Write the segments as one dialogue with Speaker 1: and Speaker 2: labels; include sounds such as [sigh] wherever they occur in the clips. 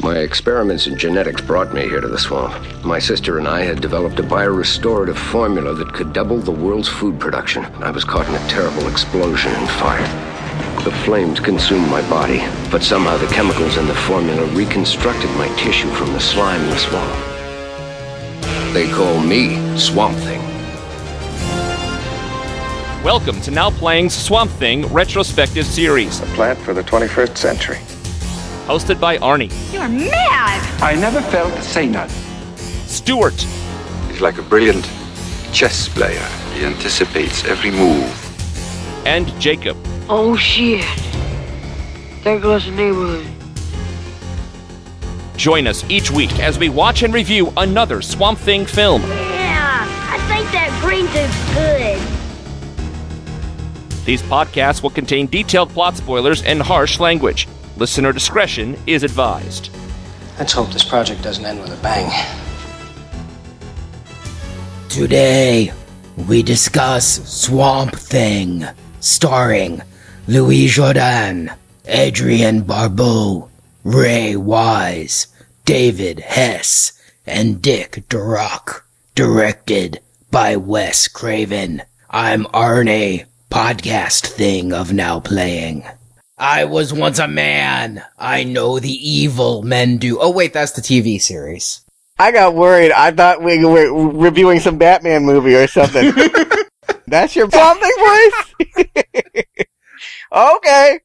Speaker 1: My experiments in genetics brought me here to the swamp. My sister and I had developed a biorestorative formula that could double the world's food production. I was caught in a terrible explosion and fire. The flames consumed my body, but somehow the chemicals in the formula reconstructed my tissue from the slime in the swamp. They call me Swamp Thing.
Speaker 2: Welcome to Now Playing's Swamp Thing retrospective series,
Speaker 3: A plant for the 21st century.
Speaker 2: Hosted by Arnie,
Speaker 4: You're mad!
Speaker 5: I never felt saner.
Speaker 2: Stuart,
Speaker 6: He's like a brilliant chess player. He anticipates every move.
Speaker 2: and Jacob.
Speaker 7: Oh shit. There goes the neighborhood.
Speaker 2: Join us each week as we watch and review another Swamp Thing film.
Speaker 4: Yeah, I think that green dude's good.
Speaker 2: These podcasts will contain detailed plot spoilers and harsh language. Listener discretion is advised.
Speaker 8: Let's hope this project doesn't end with a bang.
Speaker 9: Today, we discuss Swamp Thing, starring Louis Jourdan, Adrienne Barbeau, Ray Wise, David Hess, and Dick Durock. Directed by Wes Craven. I'm Arnie, podcast thing of now playing. I was once a man. I know the evil men do. Oh wait, that's the TV series.
Speaker 10: I got worried. I thought we were reviewing some Batman movie or something. [laughs] That's your something voice? [laughs] okay.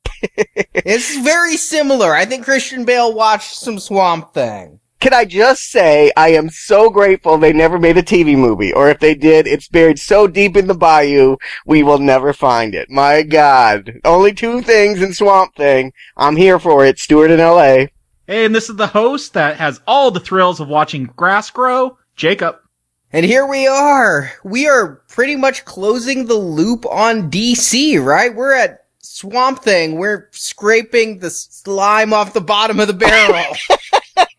Speaker 9: It's very similar. I think Christian Bale watched some Swamp Thing.
Speaker 10: Can I just say I am so grateful they never made a TV movie, or if they did, it's buried so deep in the bayou, we will never find it. My God. Only two things in Swamp Thing. I'm here for it. Stuart in LA.
Speaker 11: Hey, and this is the host that has all the thrills of watching grass grow, Jacob.
Speaker 9: And here we are. We are pretty much closing the loop on DC, right? We're at Swamp Thing. We're scraping the slime off the bottom of the barrel. [laughs]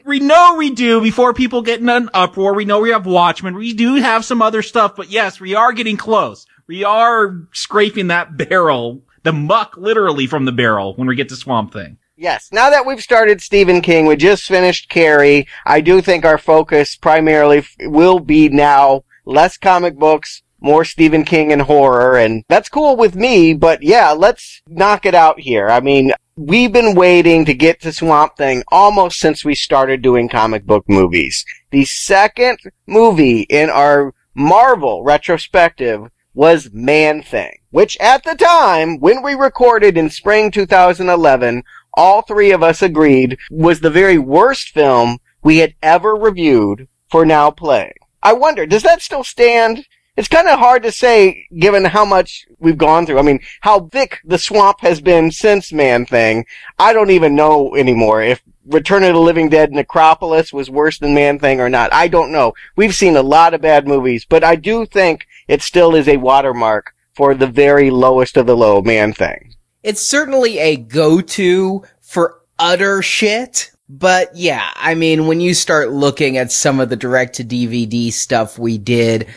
Speaker 11: We know we do before people get in an uproar. We know we have Watchmen. We do have some other stuff, but yes, we are getting close. We are scraping that [laughs] barrel, the muck literally from the barrel when we get to Swamp Thing.
Speaker 10: Yes. Now that we've started Stephen King, we just finished Carrie. I do think our focus primarily will be now less comic books, more Stephen King and horror, and that's cool with me, but yeah, let's knock it out here. I mean, we've been waiting to get to Swamp Thing almost since we started doing comic book movies. The second movie in our Marvel retrospective was Man Thing, which at the time, when we recorded in spring 2011, all three of us agreed was the very worst film we had ever reviewed for Now Play. I wonder, does that still stand? It's kind of hard to say given how much we've gone through. I mean, how thick the swamp has been since Man Thing. I don't even know anymore if Return of the Living Dead Necropolis was worse than Man Thing or not. I don't know. We've seen a lot of bad movies, but I do think it still is a watermark for the very lowest of the low Man Thing.
Speaker 9: it's certainly a go-to for utter shit. But yeah, I mean, when you start looking at some of the direct to DVD stuff we did,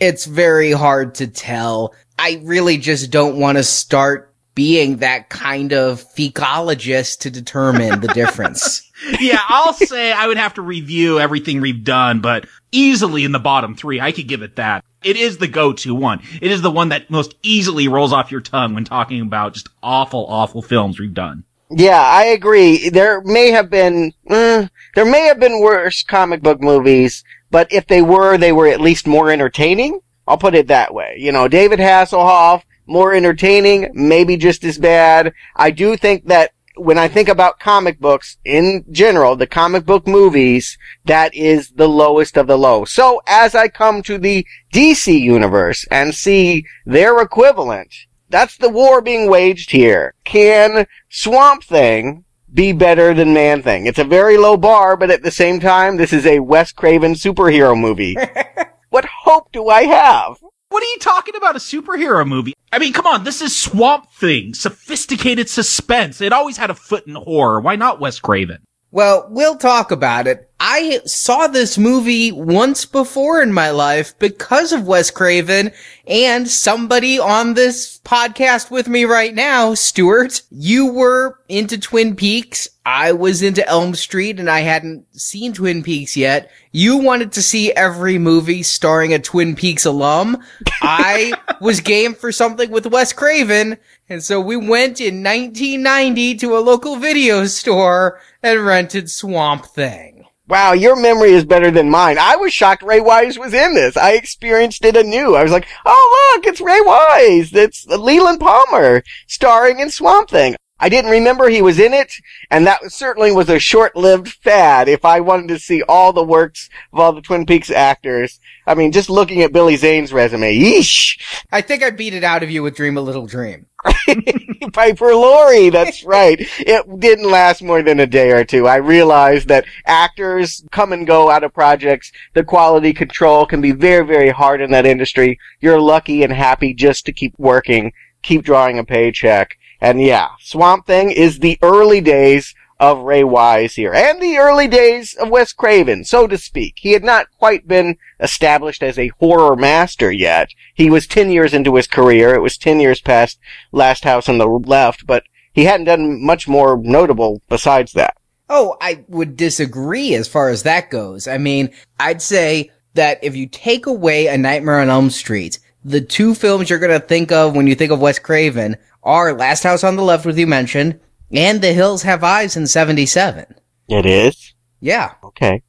Speaker 9: it's very hard to tell. I really just don't want to start being that kind of fecologist to determine the difference. [laughs]
Speaker 11: yeah, I'll say I would have to review everything we've done, but easily in the bottom three, I could give it that. It is the go-to one. It is the one that most easily rolls off your tongue when talking about just awful, awful films we've done.
Speaker 10: Yeah, I agree. There may have been, mm, there may have been worse comic book movies, but if they were, they were at least more entertaining. I'll put it that way. You know, David Hasselhoff, more entertaining, maybe just as bad. I do think that when I think about comic books in general, the comic book movies, that is the lowest of the low. So as I come to the DC universe and see their equivalent, that's the war being waged here. Can Swamp Thing be better than Man Thing? It's a very low bar, but at the same time, this is a Wes Craven superhero movie. [laughs] what hope do I have?
Speaker 11: What are you talking about? A superhero movie? I mean, come on, this is Swamp Thing. Sophisticated suspense. It always had a foot in horror. Why not Wes Craven?
Speaker 9: Well, we'll talk about it. I saw this movie once before in my life because of Wes Craven and somebody on this podcast with me right now, Stuart. You were into Twin Peaks. I was into Elm Street and I hadn't seen Twin Peaks yet. You wanted to see every movie starring a Twin Peaks alum. I [laughs] was game for something with Wes Craven. And so we went in 1990 to a local video store and rented Swamp Thing.
Speaker 10: Wow, your memory is better than mine. I was shocked Ray Wise was in this. I experienced it anew. I was like, oh look, it's Ray Wise. It's Leland Palmer starring in Swamp Thing. I didn't remember he was in it, and that certainly was a short-lived fad if I wanted to see all the works of all the Twin Peaks actors. I mean, just looking at Billy Zane's resume, yeesh! [laughs]
Speaker 9: I think I beat it out of you with Dream a Little Dream. [laughs]
Speaker 10: Piper Laurie, that's [laughs] right. It didn't last more than a day or two. I realized that actors come and go out of projects. The quality control can be very, very hard in that industry. You're lucky and happy just to keep working, keep drawing a paycheck. And yeah, Swamp Thing is the early days of Ray Wise here, and the early days of Wes Craven, so to speak. He had not quite been established as a horror master yet. He was 10 years into his career. It was 10 years past Last House on the Left, but he hadn't done much more notable besides that.
Speaker 9: Oh, I would disagree as far as that goes. I mean, I'd say that if you take away A Nightmare on Elm Street, the two films you're gonna think of when you think of Wes Craven are Last House on the Left, with you mentioned, and The Hills Have Eyes in 77.
Speaker 10: It is?
Speaker 9: Yeah.
Speaker 10: Okay.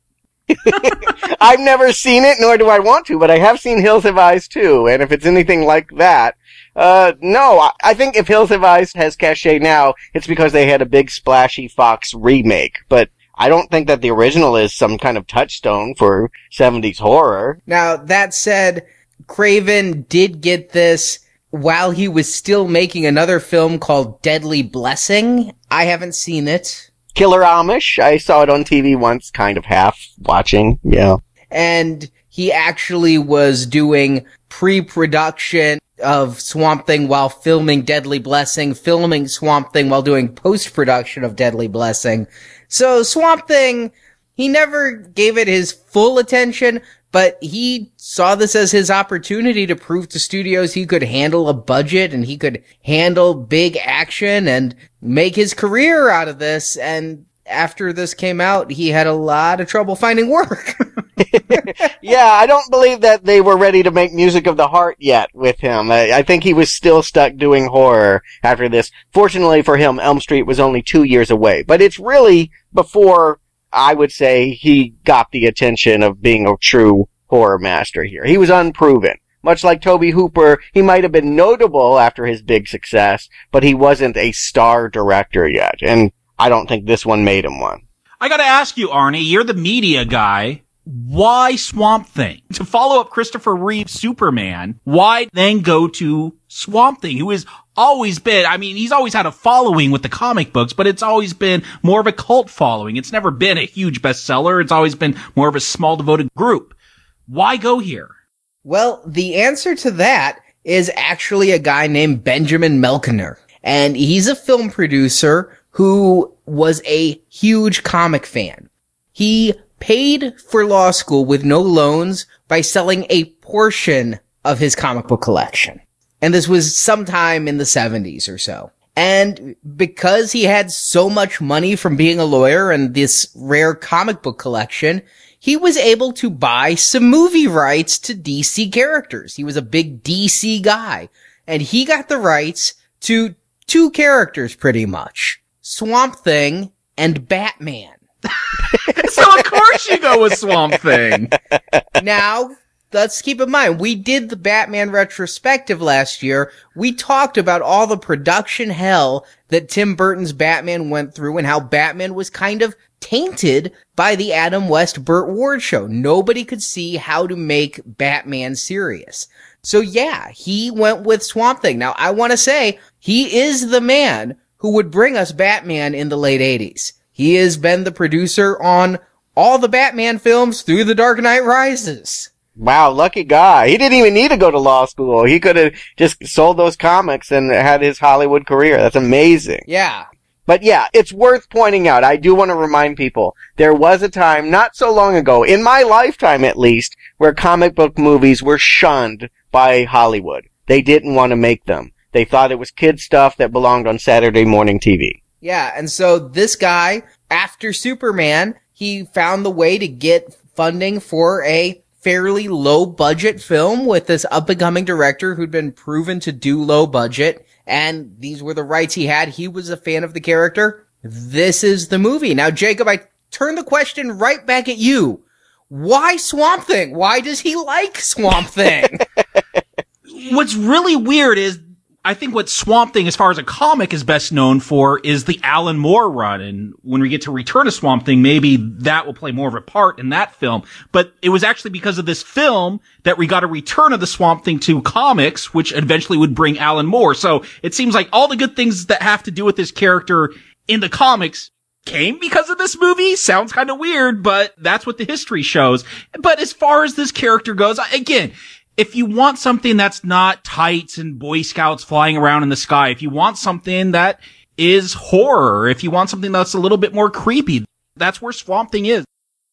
Speaker 10: [laughs] I've never seen it, nor do I want to, but I have seen Hills Have Eyes too, and if it's anything like that, uh, no, I, I think if Hills Have Eyes has cachet now, it's because they had a big splashy Fox remake, but I don't think that the original is some kind of touchstone for 70s horror.
Speaker 9: Now, that said, Craven did get this while he was still making another film called Deadly Blessing. I haven't seen it.
Speaker 10: Killer Amish, I saw it on TV once, kind of half watching, yeah.
Speaker 9: And he actually was doing pre-production of Swamp Thing while filming Deadly Blessing, filming Swamp Thing while doing post-production of Deadly Blessing. So Swamp Thing, he never gave it his full attention, but he saw this as his opportunity to prove to studios he could handle a budget and he could handle big action and make his career out of this. And after this came out, he had a lot of trouble finding work. [laughs]
Speaker 10: yeah, I don't believe that they were ready to make music of the heart yet with him. I, I, think he was still stuck doing horror after this. Fortunately for him, Elm Street was only two years away, but it's really before I would say he got the attention of being a true horror master here. He was unproven. Much like Tobe Hooper, he might have been notable after his big success, but he wasn't a star director yet, and I don't think this one made him one.
Speaker 11: I gotta ask you, Arnie, you're the media guy. Why Swamp Thing? To follow up Christopher Reeve's Superman, why then go to Swamp Thing, who has always been, I mean, he's always had a following with the comic books, but it's always been more of a cult following. It's never been a huge bestseller. It's always been more of a small devoted group. Why go here?
Speaker 9: Well, the answer to that is actually a guy named Benjamin Melniker. And he's a film producer who was a huge comic fan. He paid for law school with no loans by selling a portion of his comic book collection. And this was sometime in the 70s or so. And because he had so much money from being a lawyer and this rare comic book collection, he was able to buy some movie rights to DC characters. He was a big DC guy and he got the rights to two characters pretty much. Swamp Thing and Batman. [laughs]
Speaker 11: so of course you go with Swamp Thing.
Speaker 9: Now, let's keep in mind, we did the Batman retrospective last year. We talked about all the production hell that Tim Burton's Batman went through and how Batman was kind of tainted by the Adam West Burt Ward show. Nobody could see how to make Batman serious. So yeah, he went with Swamp Thing. Now I want to say he is the man who would bring us Batman in the late 80s. He has been the producer on all the Batman films through The Dark Knight Rises.
Speaker 10: Wow, lucky guy. He didn't even need to go to law school. He could have just sold those comics and had his Hollywood career. That's amazing.
Speaker 9: Yeah.
Speaker 10: But yeah, it's worth pointing out. I do want to remind people there was a time not so long ago, in my lifetime at least, where comic book movies were shunned by Hollywood. They didn't want to make them. They thought it was kid stuff that belonged on Saturday morning TV.
Speaker 9: Yeah, and so this guy, after Superman, he found the way to get funding for a fairly low budget film with this up and coming director who'd been proven to do low budget. And these were the rights he had. He was a fan of the character. This is the movie. Now, Jacob, I turn the question right back at you. Why Swamp Thing? Why does he like Swamp Thing? [laughs]
Speaker 11: What's really weird is I think what Swamp Thing, as far as a comic, is best known for is the Alan Moore run. And when we get to Return of Swamp Thing, maybe that will play more of a part in that film. But it was actually because of this film that we got a return of the Swamp Thing to comics, which eventually would bring Alan Moore. So it seems like all the good things that have to do with this character in the comics came because of this movie. Sounds kind of weird, but that's what the history shows. But as far as this character goes, again, if you want something that's not tights and Boy Scouts flying around in the sky, if you want something that is horror, if you want something that's a little bit more creepy, that's where Swamp Thing is.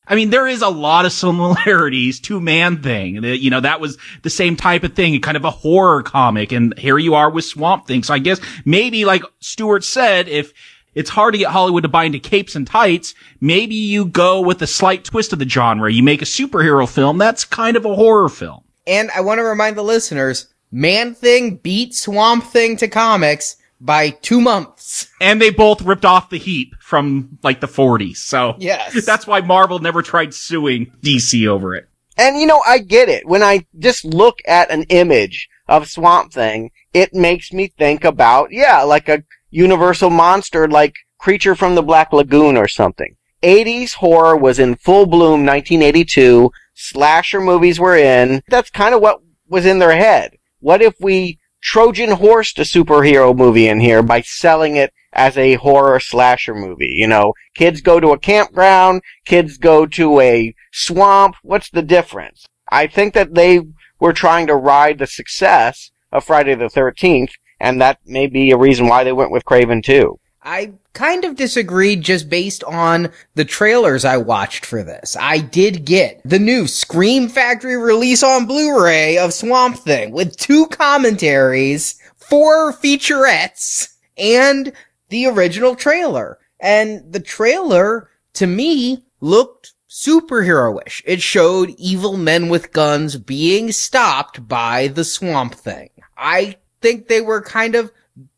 Speaker 11: I mean, there is a lot of [laughs] similarities to Man Thing. You know, that was the same type of thing, kind of a horror comic. And here you are with Swamp Thing. So I guess maybe like Stuart said, if it's hard to get Hollywood to buy into capes and tights, maybe you go with a slight twist of the genre. You make a superhero film that's kind of a horror film.
Speaker 9: And I want to remind the listeners, Man Thing beat Swamp Thing to comics by two months.
Speaker 11: And they both ripped off the heap from like the 40s. So
Speaker 9: yes. [laughs]
Speaker 11: that's why Marvel never tried suing DC over it.
Speaker 10: And you know, I get it. When I just look at an image of Swamp Thing, it makes me think about, yeah, like a universal monster like Creature from the Black Lagoon or something. 80s horror was in full bloom 1982 slasher movies were in. That's kind of what was in their head. What if we Trojan horsed a superhero movie in here by selling it as a horror slasher movie? You know, kids go to a campground, kids go to a swamp. What's the difference? I think that they were trying to ride the success of Friday the 13th, and that may be a reason why they went with Craven too.
Speaker 9: I kind of disagreed just based on the trailers I watched for this. I did get the new Scream Factory release on Blu-ray of Swamp Thing with two commentaries, four featurettes, and the original trailer. And the trailer, to me, looked superheroish. It showed evil men with guns being stopped by the Swamp Thing. I think they were kind of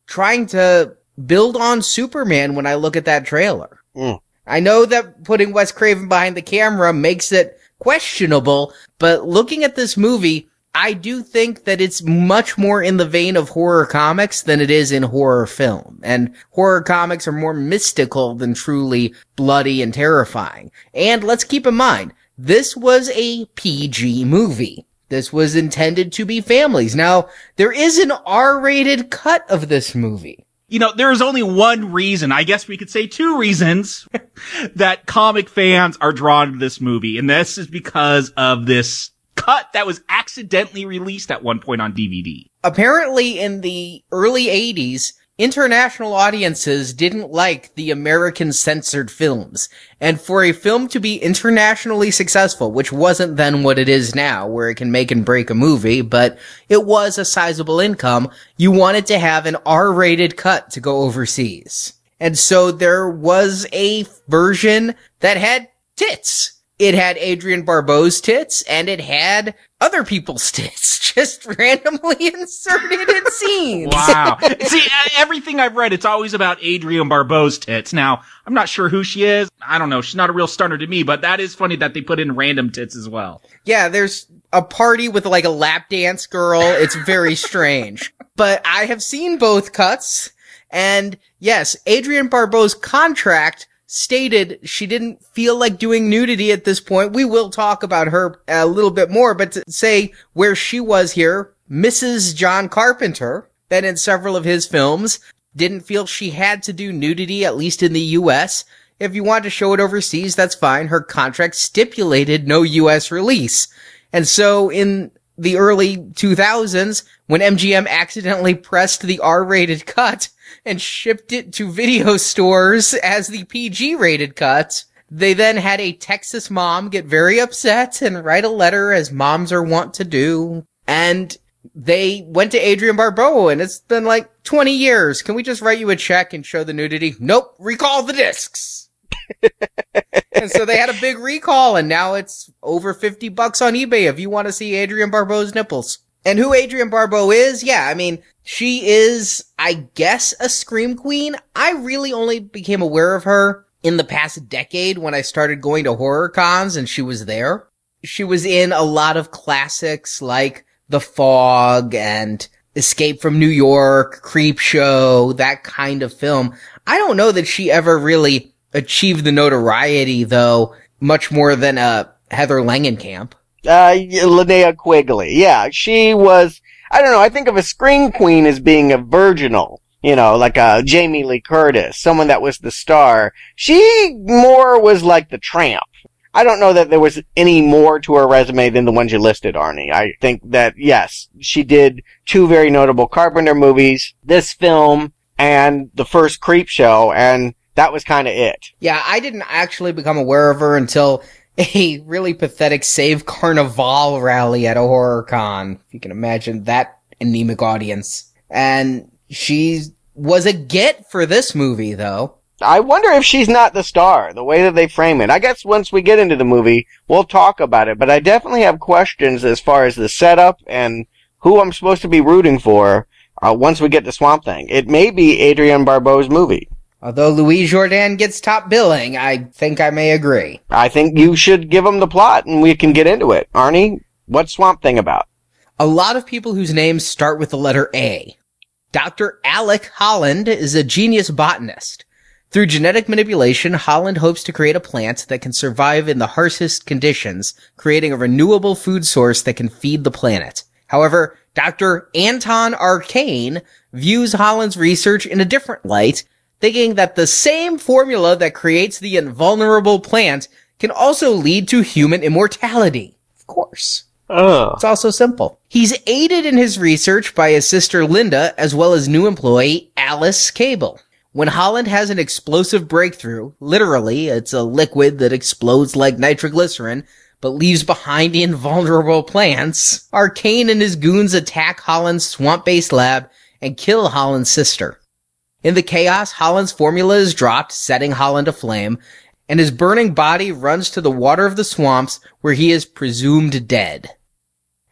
Speaker 9: trying to build on Superman when I look at that trailer.
Speaker 10: Mm.
Speaker 9: I know that putting Wes Craven behind the camera makes it questionable, but looking at this movie, I do think that it's much more in the vein of horror comics than it is in horror film. And horror comics are more mystical than truly bloody and terrifying. And let's keep in mind, this was a PG movie. This was intended to be families. Now, there is an R-rated cut of this movie
Speaker 11: you know, there is only one reason, I guess we could say two reasons [laughs] that comic fans are drawn to this movie. And this is because of this cut that was accidentally released at one point on DVD.
Speaker 9: Apparently in the early 80s, international audiences didn't like the American censored films. And for a film to be internationally successful, which wasn't then what it is now, where it can make and break a movie, but it was a sizable income, you wanted to have an R-rated cut to go overseas. And so there was a version that had tits it had Adrienne Barbeau's tits and it had other people's [laughs] tits [laughs] just randomly [laughs] inserted in scenes.
Speaker 11: Wow. See, everything I've read, it's always about Adrienne Barbeau's tits. Now, I'm not sure who she is. I don't know. She's not a real stunner to me, but that is funny that they put in random tits as well.
Speaker 9: Yeah, there's a party with like a lap dance girl. It's very strange. But I have seen both cuts. And yes, Adrienne Barbeau's contract stated she didn't feel like doing nudity at this point. We will talk about her a little bit more, but to say where she was here, Mrs. John Carpenter, that in several of his films, didn't feel she had to do nudity, at least in the US. If you want to show it overseas, that's fine. Her contract stipulated no US release. And so in the early 2000s, when MGM accidentally pressed the R-rated cut, and shipped it to video stores as the PG rated cut. They then had a Texas mom get very upset and write a letter as moms are wont to do. And they went to Adrienne Barbeau and it's been like 20 years. Can we just write you a check and show the nudity? Nope. Recall the discs. [laughs] and so they had a big recall and now it's over 50 bucks on eBay if you want to see Adrienne Barbeau's nipples. And who Adrienne Barbeau is? Yeah, I mean, she is, I guess, a scream queen. I really only became aware of her in the past decade when I started going to horror cons and she was there. She was in a lot of classics like The Fog and Escape from New York, Creepshow, that kind of film. I don't know that she ever really achieved the notoriety though, much more than, uh, Heather Langenkamp.
Speaker 10: Uh, Linnea Quigley. Yeah, she was, I don't know, I think of a screen queen as being a virginal. You know, like a Jamie Lee Curtis, someone that was the star. She more was like the tramp. I don't know that there was any more to her resume than the ones you listed, Arnie. I think that, yes, she did two very notable Carpenter movies, this film, and the first Creepshow, and that was kind of it.
Speaker 9: Yeah, I didn't actually become aware of her until [laughs] a really pathetic Save Carnivàle rally at a horror con. If you can imagine that anemic audience. And she was a get for this movie, though.
Speaker 10: I wonder if she's not the star, the way that they frame it. I guess once we get into the movie, we'll talk about it, but I definitely have questions as far as the setup and who I'm supposed to be rooting for uh, once we get to Swamp Thing. It may be Adrienne Barbeau's movie.
Speaker 9: Although Louis Jourdan gets top billing, I think I may agree.
Speaker 10: I think you should give him the plot and we can get into it. Arnie, what's Swamp Thing about?
Speaker 9: A lot of people whose names start with the letter A. Dr. Alec Holland is a genius botanist. Through genetic manipulation, Holland hopes to create a plant that can survive in the harshest conditions, creating a renewable food source that can feed the planet. However, Dr. Anton Arcane views Holland's research in a different light, thinking that the same formula that creates the invulnerable plant can also lead to human immortality. Of course.
Speaker 10: Oh.
Speaker 9: It's also simple. He's aided in his research by his sister Linda, as well as new employee Alice Cable. When Holland has an explosive breakthrough, literally, it's a liquid that explodes like nitroglycerin, but leaves behind the invulnerable plants, Arcane and his goons attack Holland's swamp-based lab and kill Holland's sister. In the chaos, Holland's formula is dropped, setting Holland aflame, and his burning body runs to the water of the swamps where he is presumed dead.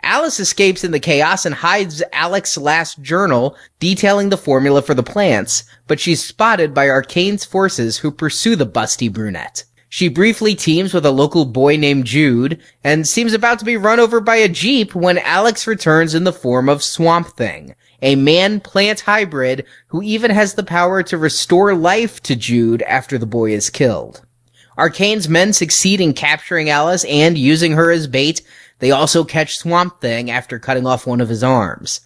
Speaker 9: Alice escapes in the chaos and hides Alec's last journal detailing the formula for the plants, but she's spotted by Arcane's forces who pursue the busty brunette. She briefly teams with a local boy named Jude and seems about to be run over by a jeep when Alex returns in the form of Swamp Thing, a man-plant hybrid who even has the power to restore life to Jude after the boy is killed. Arcane's men succeed in capturing Alice and using her as bait, they also catch Swamp Thing after cutting off one of his arms.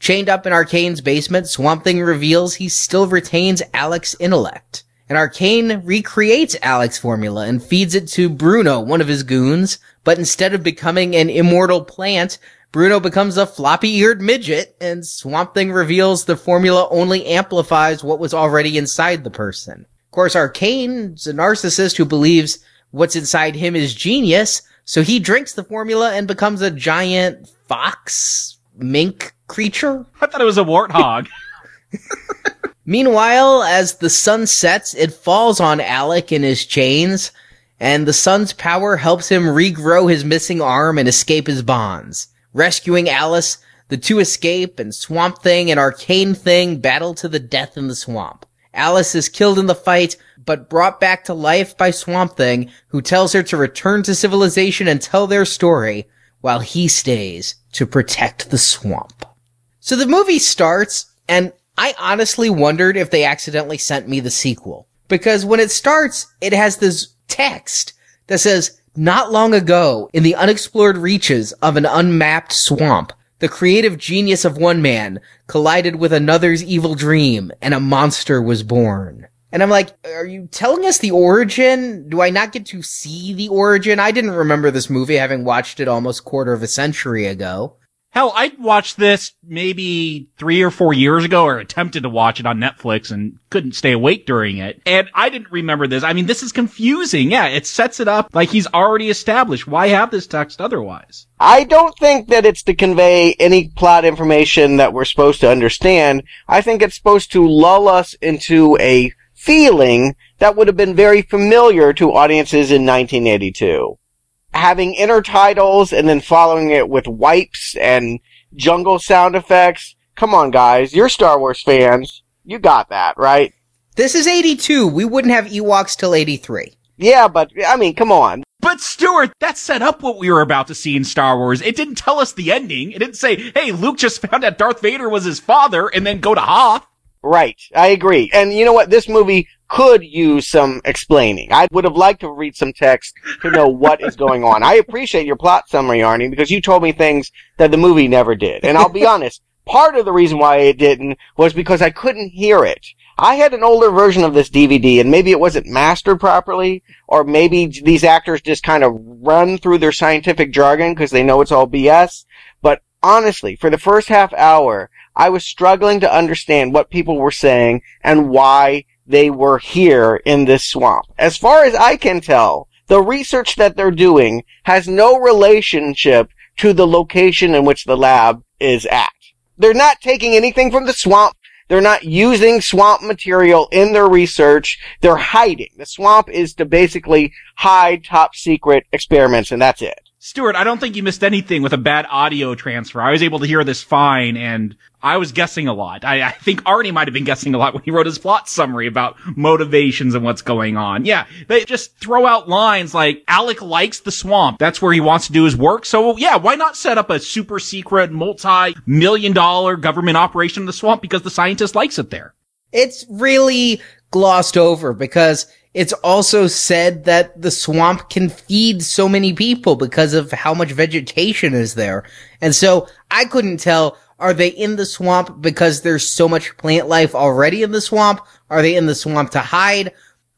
Speaker 9: Chained up in Arcane's basement, Swamp Thing reveals he still retains Alec's intellect. And Arcane recreates Alec's formula and feeds it to Bruno, one of his goons, but instead of becoming an immortal plant, Bruno becomes a floppy-eared midget, and Swamp Thing reveals the formula only amplifies what was already inside the person. Of course, Arcane's a narcissist who believes what's inside him is genius, so he drinks the formula and becomes a giant fox mink creature.
Speaker 11: I thought it was a warthog. [laughs]
Speaker 9: Meanwhile, as the sun sets, it falls on Alec in his chains, and the sun's power helps him regrow his missing arm and escape his bonds. Rescuing Alice, the two escape, and Swamp Thing and Arcane Thing battle to the death in the swamp. Alice is killed in the fight, but brought back to life by Swamp Thing, who tells her to return to civilization and tell their story, while he stays to protect the swamp. So the movie starts, and I honestly wondered if they accidentally sent me the sequel. Because when it starts, it has this text that says, not long ago, in the unexplored reaches of an unmapped swamp, the creative genius of one man collided with another's evil dream, and a monster was born. And I'm like, are you telling us the origin? Do I not get to see the origin? I didn't remember this movie having watched it almost quarter of a century ago.
Speaker 11: Hell, I watched this maybe three or four years ago or attempted to watch it on Netflix and couldn't stay awake during it. And I didn't remember this. I mean, this is confusing. Yeah, it sets it up like he's already established. Why have this text otherwise?
Speaker 10: I don't think that it's to convey any plot information that we're supposed to understand. I think it's supposed to lull us into a feeling that would have been very familiar to audiences in 1982 having intertitles and then following it with wipes and jungle sound effects. Come on, guys. You're Star Wars fans. You got that, right?
Speaker 9: This is 82. We wouldn't have Ewoks till 83.
Speaker 10: Yeah, but, I mean, come on.
Speaker 11: But Stuart, that set up what we were about to see in Star Wars. It didn't tell us the ending. It didn't say, hey, Luke just found out Darth Vader was his father and then go to Hoth.
Speaker 10: Right. I agree. And you know what? This movie could use some explaining. I would have liked to read some text to know what is going on. I appreciate your plot summary, Arnie, because you told me things that the movie never did. And I'll be [laughs] honest, part of the reason why it didn't was because I couldn't hear it. I had an older version of this DVD and maybe it wasn't mastered properly or maybe these actors just kind of run through their scientific jargon because they know it's all BS. But honestly, for the first half hour, I was struggling to understand what people were saying and why they were here in this swamp. As far as I can tell, the research that they're doing has no relationship to the location in which the lab is at. They're not taking anything from the swamp. They're not using swamp material in their research. They're hiding. The swamp is to basically hide top secret experiments and that's it.
Speaker 11: Stuart, I don't think you missed anything with a bad audio transfer. I was able to hear this fine, and I was guessing a lot. I, I, think Arnie might have been guessing a lot when he wrote his plot summary about motivations and what's going on. Yeah, they just throw out lines like, Alec likes the swamp. That's where he wants to do his work. So yeah, why not set up a super secret, multi-million dollar government operation in the swamp because the scientist likes it there?
Speaker 9: It's really glossed over because it's also said that the swamp can feed so many people because of how much vegetation is there. And so I couldn't tell, are they in the swamp because there's so much plant life already in the swamp? Are they in the swamp to hide?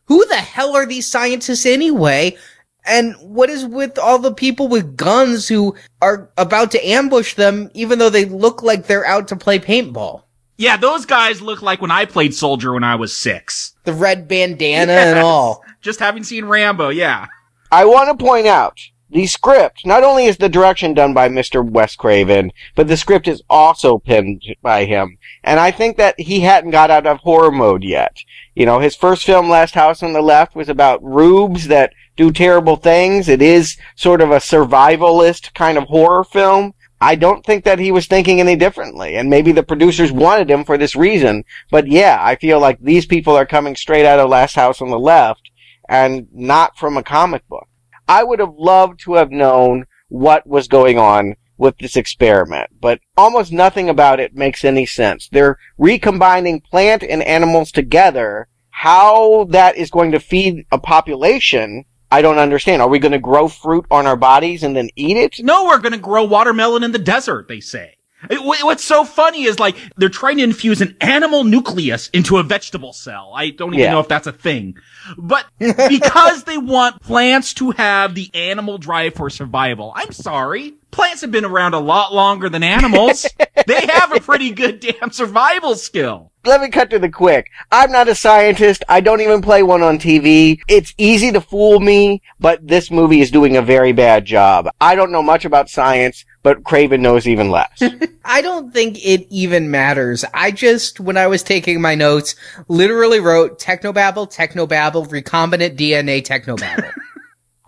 Speaker 9: Who the hell are these scientists anyway? And what is with all the people with guns who are about to ambush them even though they look like they're out to play paintball?
Speaker 11: Yeah, those guys look like when I played soldier when I was six.
Speaker 9: The red bandana yes. and all.
Speaker 11: Just having seen Rambo, yeah.
Speaker 10: I want to point out the script, not only is the direction done by Mr. Wes Craven, but the script is also penned by him. And I think that he hadn't got out of horror mode yet. You know, his first film, Last House on the Left, was about rubes that do terrible things. It is sort of a survivalist kind of horror film. I don't think that he was thinking any differently, and maybe the producers wanted him for this reason. But yeah, I feel like these people are coming straight out of Last House on the Left, and not from a comic book. I would have loved to have known what was going on with this experiment, but almost nothing about it makes any sense. They're recombining plant and animals together. How that is going to feed a population I don't understand. Are we going to grow fruit on our bodies and then eat it?
Speaker 11: No, we're going to grow watermelon in the desert, they say. what's so funny is like they're trying to infuse an animal nucleus into a vegetable cell. I don't even yeah. know if that's a thing. But because they want plants to have the animal drive for survival, I'm sorry. Plants have been around a lot longer than animals. [laughs] they have a pretty good damn survival skill.
Speaker 10: Let me cut to the quick. I'm not a scientist. I don't even play one on TV. It's easy to fool me, but this movie is doing a very bad job. I don't know much about science, but Craven knows even less. [laughs]
Speaker 9: I don't think it even matters. I just, when I was taking my notes, literally wrote technobabble, technobabble, recombinant DNA technobabble. [laughs]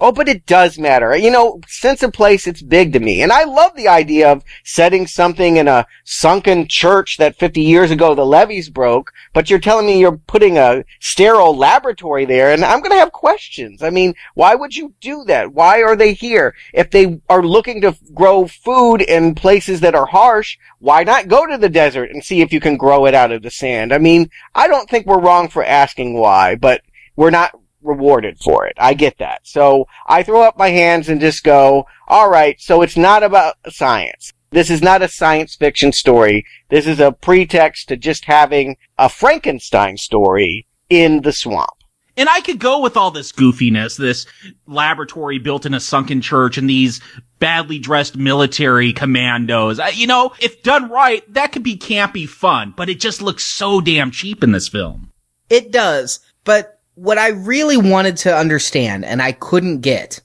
Speaker 10: Oh, but it does matter. You know, sense of place, it's big to me. And I love the idea of setting something in a sunken church that 50 years ago the levees broke, but you're telling me you're putting a sterile laboratory there, and I'm gonna have questions. I mean, why would you do that? Why are they here? If they are looking to grow food in places that are harsh, why not go to the desert and see if you can grow it out of the sand? I mean, I don't think we're wrong for asking why, but we're not rewarded for it. I get that. So I throw up my hands and just go, alright, so it's not about science. This is not a science fiction story. This is a pretext to just having a Frankenstein story in the swamp.
Speaker 11: And I could go with all this goofiness, this laboratory built in a sunken church and these badly dressed military commandos. I, you know, if done right, that could be campy fun, but it just looks so damn cheap in this film.
Speaker 9: It does, but what I really wanted to understand and I couldn't get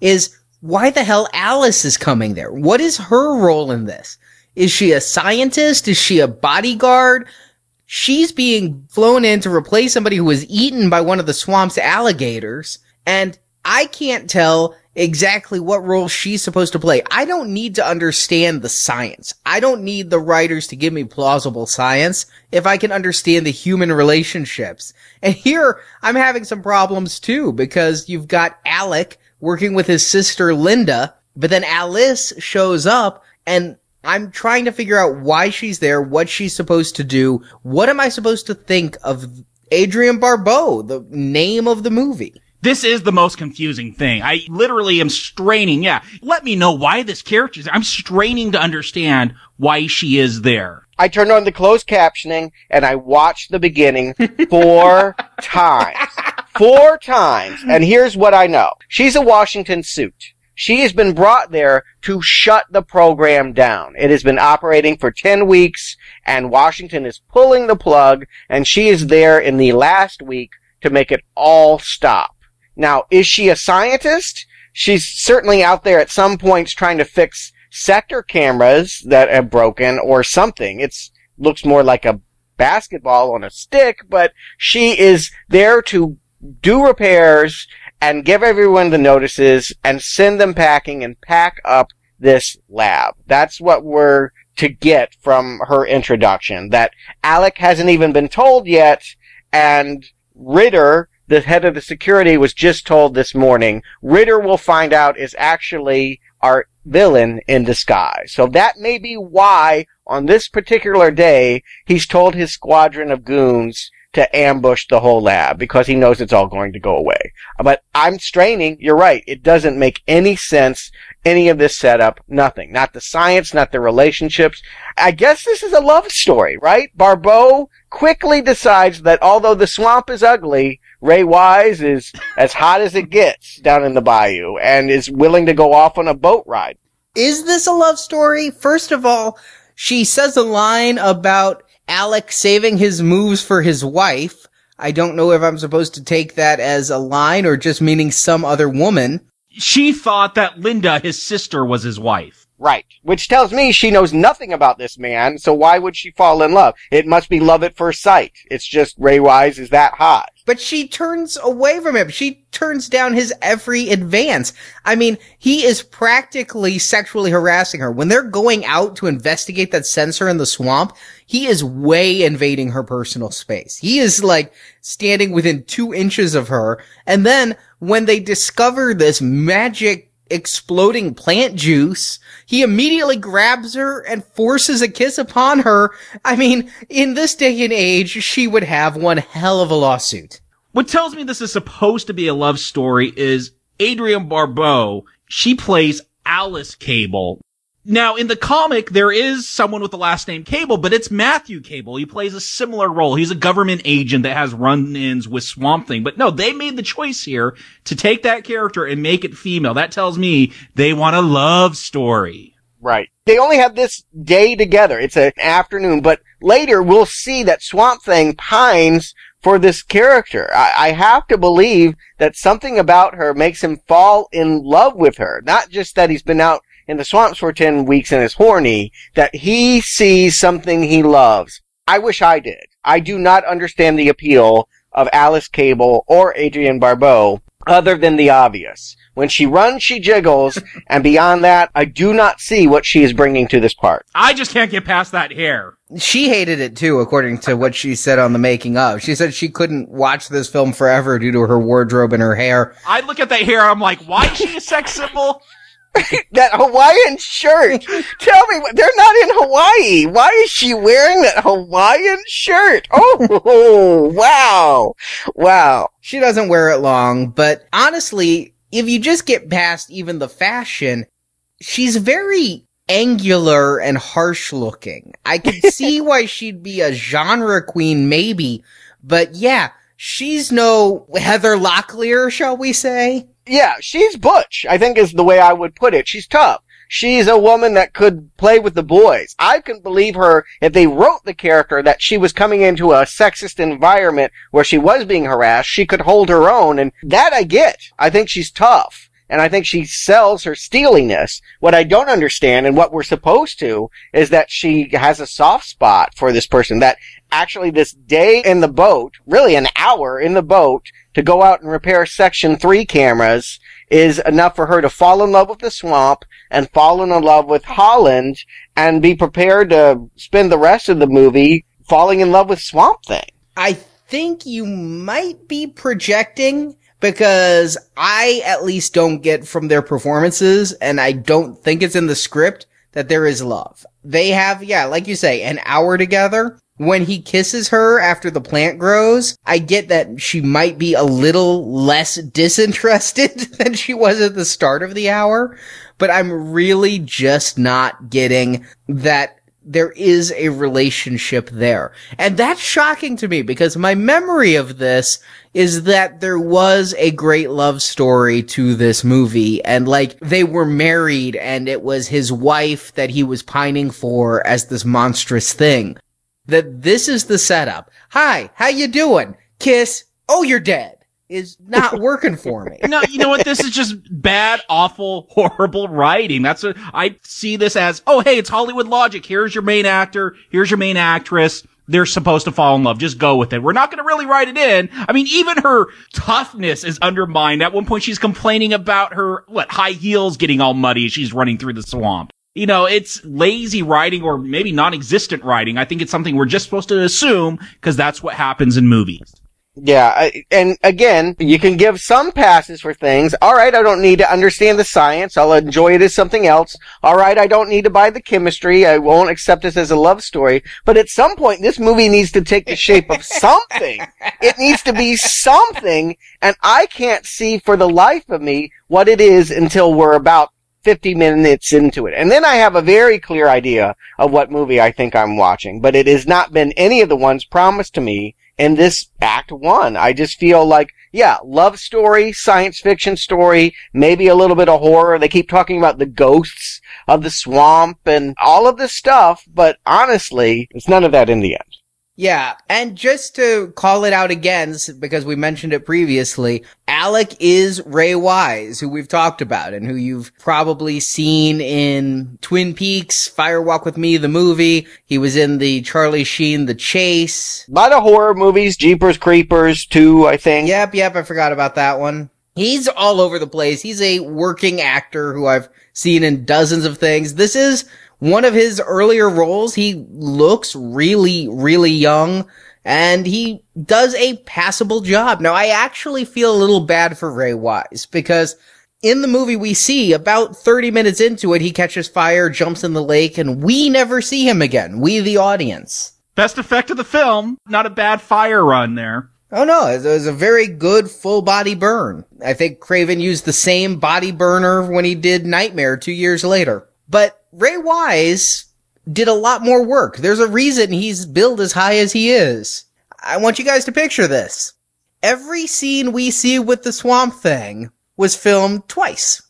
Speaker 9: is why the hell Alice is coming there? What is her role in this? Is she a scientist? Is she a bodyguard? She's being flown in to replace somebody who was eaten by one of the swamp's alligators. And I can't tell exactly what role she's supposed to play. I don't need to understand the science. I don't need the writers to give me plausible science if I can understand the human relationships. And here I'm having some problems too because you've got Alec working with his sister Linda, but then Alice shows up and I'm trying to figure out why she's there, what she's supposed to do. What am I supposed to think of Adrienne Barbeau, the name of the movie?
Speaker 11: This is the most confusing thing. I literally am straining. Yeah. Let me know why this character is. I'm straining to understand why she is there.
Speaker 10: I turned on the closed captioning and I watched the beginning [laughs] four times. Four times. And here's what I know. She's a Washington suit. She has been brought there to shut the program down. It has been operating for 10 weeks and Washington is pulling the plug and she is there in the last week to make it all stop. Now, is she a scientist? She's certainly out there at some points trying to fix sector cameras that have broken or something. It's looks more like a basketball on a stick, but she is there to do repairs and give everyone the notices and send them packing and pack up this lab. That's what we're to get from her introduction. That Alec hasn't even been told yet, and Ritter, the head of the security, was just told this morning. Ritter will find out is actually our villain in disguise. So that may be why on this particular day he's told his squadron of goons to ambush the whole lab because he knows it's all going to go away. But I'm straining. You're right. It doesn't make any sense. Any of this setup. Nothing. Not the science, not the relationships. I guess this is a love story, right? Barbeau quickly decides that although the swamp is ugly, Ray Wise is as hot as it gets down in the bayou and is willing to go off on a boat ride.
Speaker 9: Is this a love story? First of all, she says a line about Alec saving his moves for his wife. I don't know if I'm supposed to take that as a line or just meaning some other woman.
Speaker 11: She thought that Linda, his sister, was his wife.
Speaker 10: Right. Which tells me she knows nothing about this man, so why would she fall in love? It must be love at first sight. It's just Ray Wise is that hot.
Speaker 9: But she turns away from him. She turns down his every advance. I mean, he is practically sexually harassing her. When they're going out to investigate that sensor in the swamp, he is way invading her personal space. He is like standing within two inches of her. And then when they discover this magic exploding plant juice, he immediately grabs her and forces a kiss upon her. I mean, in this day and age, she would have one hell of a lawsuit.
Speaker 11: What tells me this is supposed to be a love story is Adrienne Barbeau. She plays Alice Cable. Now, in the comic, there is someone with the last name Cable, but it's Matthew Cable. He plays a similar role. He's a government agent that has run-ins with Swamp Thing. But no, they made the choice here to take that character and make it female. That tells me they want a love story.
Speaker 10: Right. They only have this day together. It's an afternoon, but later we'll see that Swamp Thing pines for this character. I, I, have to believe that something about her makes him fall in love with her. Not just that he's been out in the swamps for 10 weeks and is horny, that he sees something he loves. I wish I did. I do not understand the appeal of Alice Cable or Adrienne Barbeau other than the obvious. When she runs, she jiggles, [laughs] and beyond that, I do not see what she is bringing to this part.
Speaker 11: I just can't get past that hair.
Speaker 9: She hated it too, according to what she said on the making of. She said she couldn't watch this film forever due to her wardrobe and her hair.
Speaker 11: I look at that hair, I'm like, why is she a sex symbol? [laughs]
Speaker 10: that Hawaiian shirt. Tell me, they're not in Hawaii. Why is she wearing that Hawaiian shirt? [laughs] Oh, wow. Wow.
Speaker 9: She doesn't wear it long, but honestly, if you just get past even the fashion, she's very angular and harsh looking. I can [laughs] see why she'd be a genre queen maybe, but yeah, she's no Heather Locklear, shall we say?
Speaker 10: Yeah, she's butch, I think is the way I would put it. She's tough. She's a woman that could play with the boys. I can believe her if they wrote the character that she was coming into a sexist environment where she was being harassed, she could hold her own, and that I get. I think she's tough. And I think she sells her steeliness. What I don't understand and what we're supposed to is that she has a soft spot for this person. That actually this day in the boat, really an hour in the boat to go out and repair section three cameras is enough for her to fall in love with the swamp and fall in love with Holland and be prepared to spend the rest of the movie falling in love with Swamp Thing.
Speaker 9: I think you might be projecting because I at least don't get from their performances and I don't think it's in the script that there is love. They have, yeah, like you say, an hour together. When he kisses her after the plant grows, I get that she might be a little less disinterested [laughs] than she was at the start of the hour, but I'm really just not getting that there is a relationship there. And that's shocking to me because my memory of this is that there was a great love story to this movie and like they were married and it was his wife that he was pining for as this monstrous thing. That this is the setup. Hi, how you doing? Kiss. Oh, you're dead. Is not [laughs] working for me.
Speaker 11: no, you know what? This is just bad, awful, horrible writing. That's what I see this as. Oh, hey, it's Hollywood logic. Here's your main actor. Here's your main actress they're supposed to fall in love. Just go with it. We're not going to really write it in. I mean, even her toughness is undermined. At one point, she's complaining about her, what, high heels getting all muddy as she's running through the swamp. You know, it's lazy writing or maybe non-existent writing. I think it's something we're just supposed to assume because that's what happens in movies.
Speaker 10: Yeah, I, and again, you can give some passes for things. All right, I don't need to understand the science. I'll enjoy it as something else. All right, I don't need to buy the chemistry. I won't accept this as a love story. But at some point, this movie needs to take the shape of [laughs] something. it needs to be something, and I can't see for the life of me what it is until we're about 50 minutes into it. And then I have a very clear idea of what movie I think I'm watching, but it has not been any of the ones promised to me in this act one. I just feel like, yeah, love story, science fiction story, maybe a little bit of horror. They keep talking about the ghosts of the swamp and all of this stuff, but honestly, it's none of that in the end.
Speaker 9: Yeah, and just to call it out again, because we mentioned it previously, Alec is Ray Wise, who we've talked about and who you've probably seen in Twin Peaks, Fire Walk with Me, the movie. He was in the Charlie Sheen, The Chase.
Speaker 10: A lot of horror movies, Jeepers Creepers too, I think.
Speaker 9: Yep, yep, I forgot about that one. He's all over the place. He's a working actor who I've seen in dozens of things. This is one of his earlier roles, he looks really, really young and he does a passable job. Now, I actually feel a little bad for Ray Wise because in the movie we see about 30 minutes into it, he catches fire, jumps in the lake, and we never see him again. We, the audience.
Speaker 11: Best effect of the film. Not a bad fire run there.
Speaker 9: Oh no, it was a very good full body burn. I think Craven used the same body burner when he did Nightmare two years later. But Ray Wise did a lot more work. There's a reason he's billed as high as he is. I want you guys to picture this. Every scene we see with the Swamp Thing was filmed twice.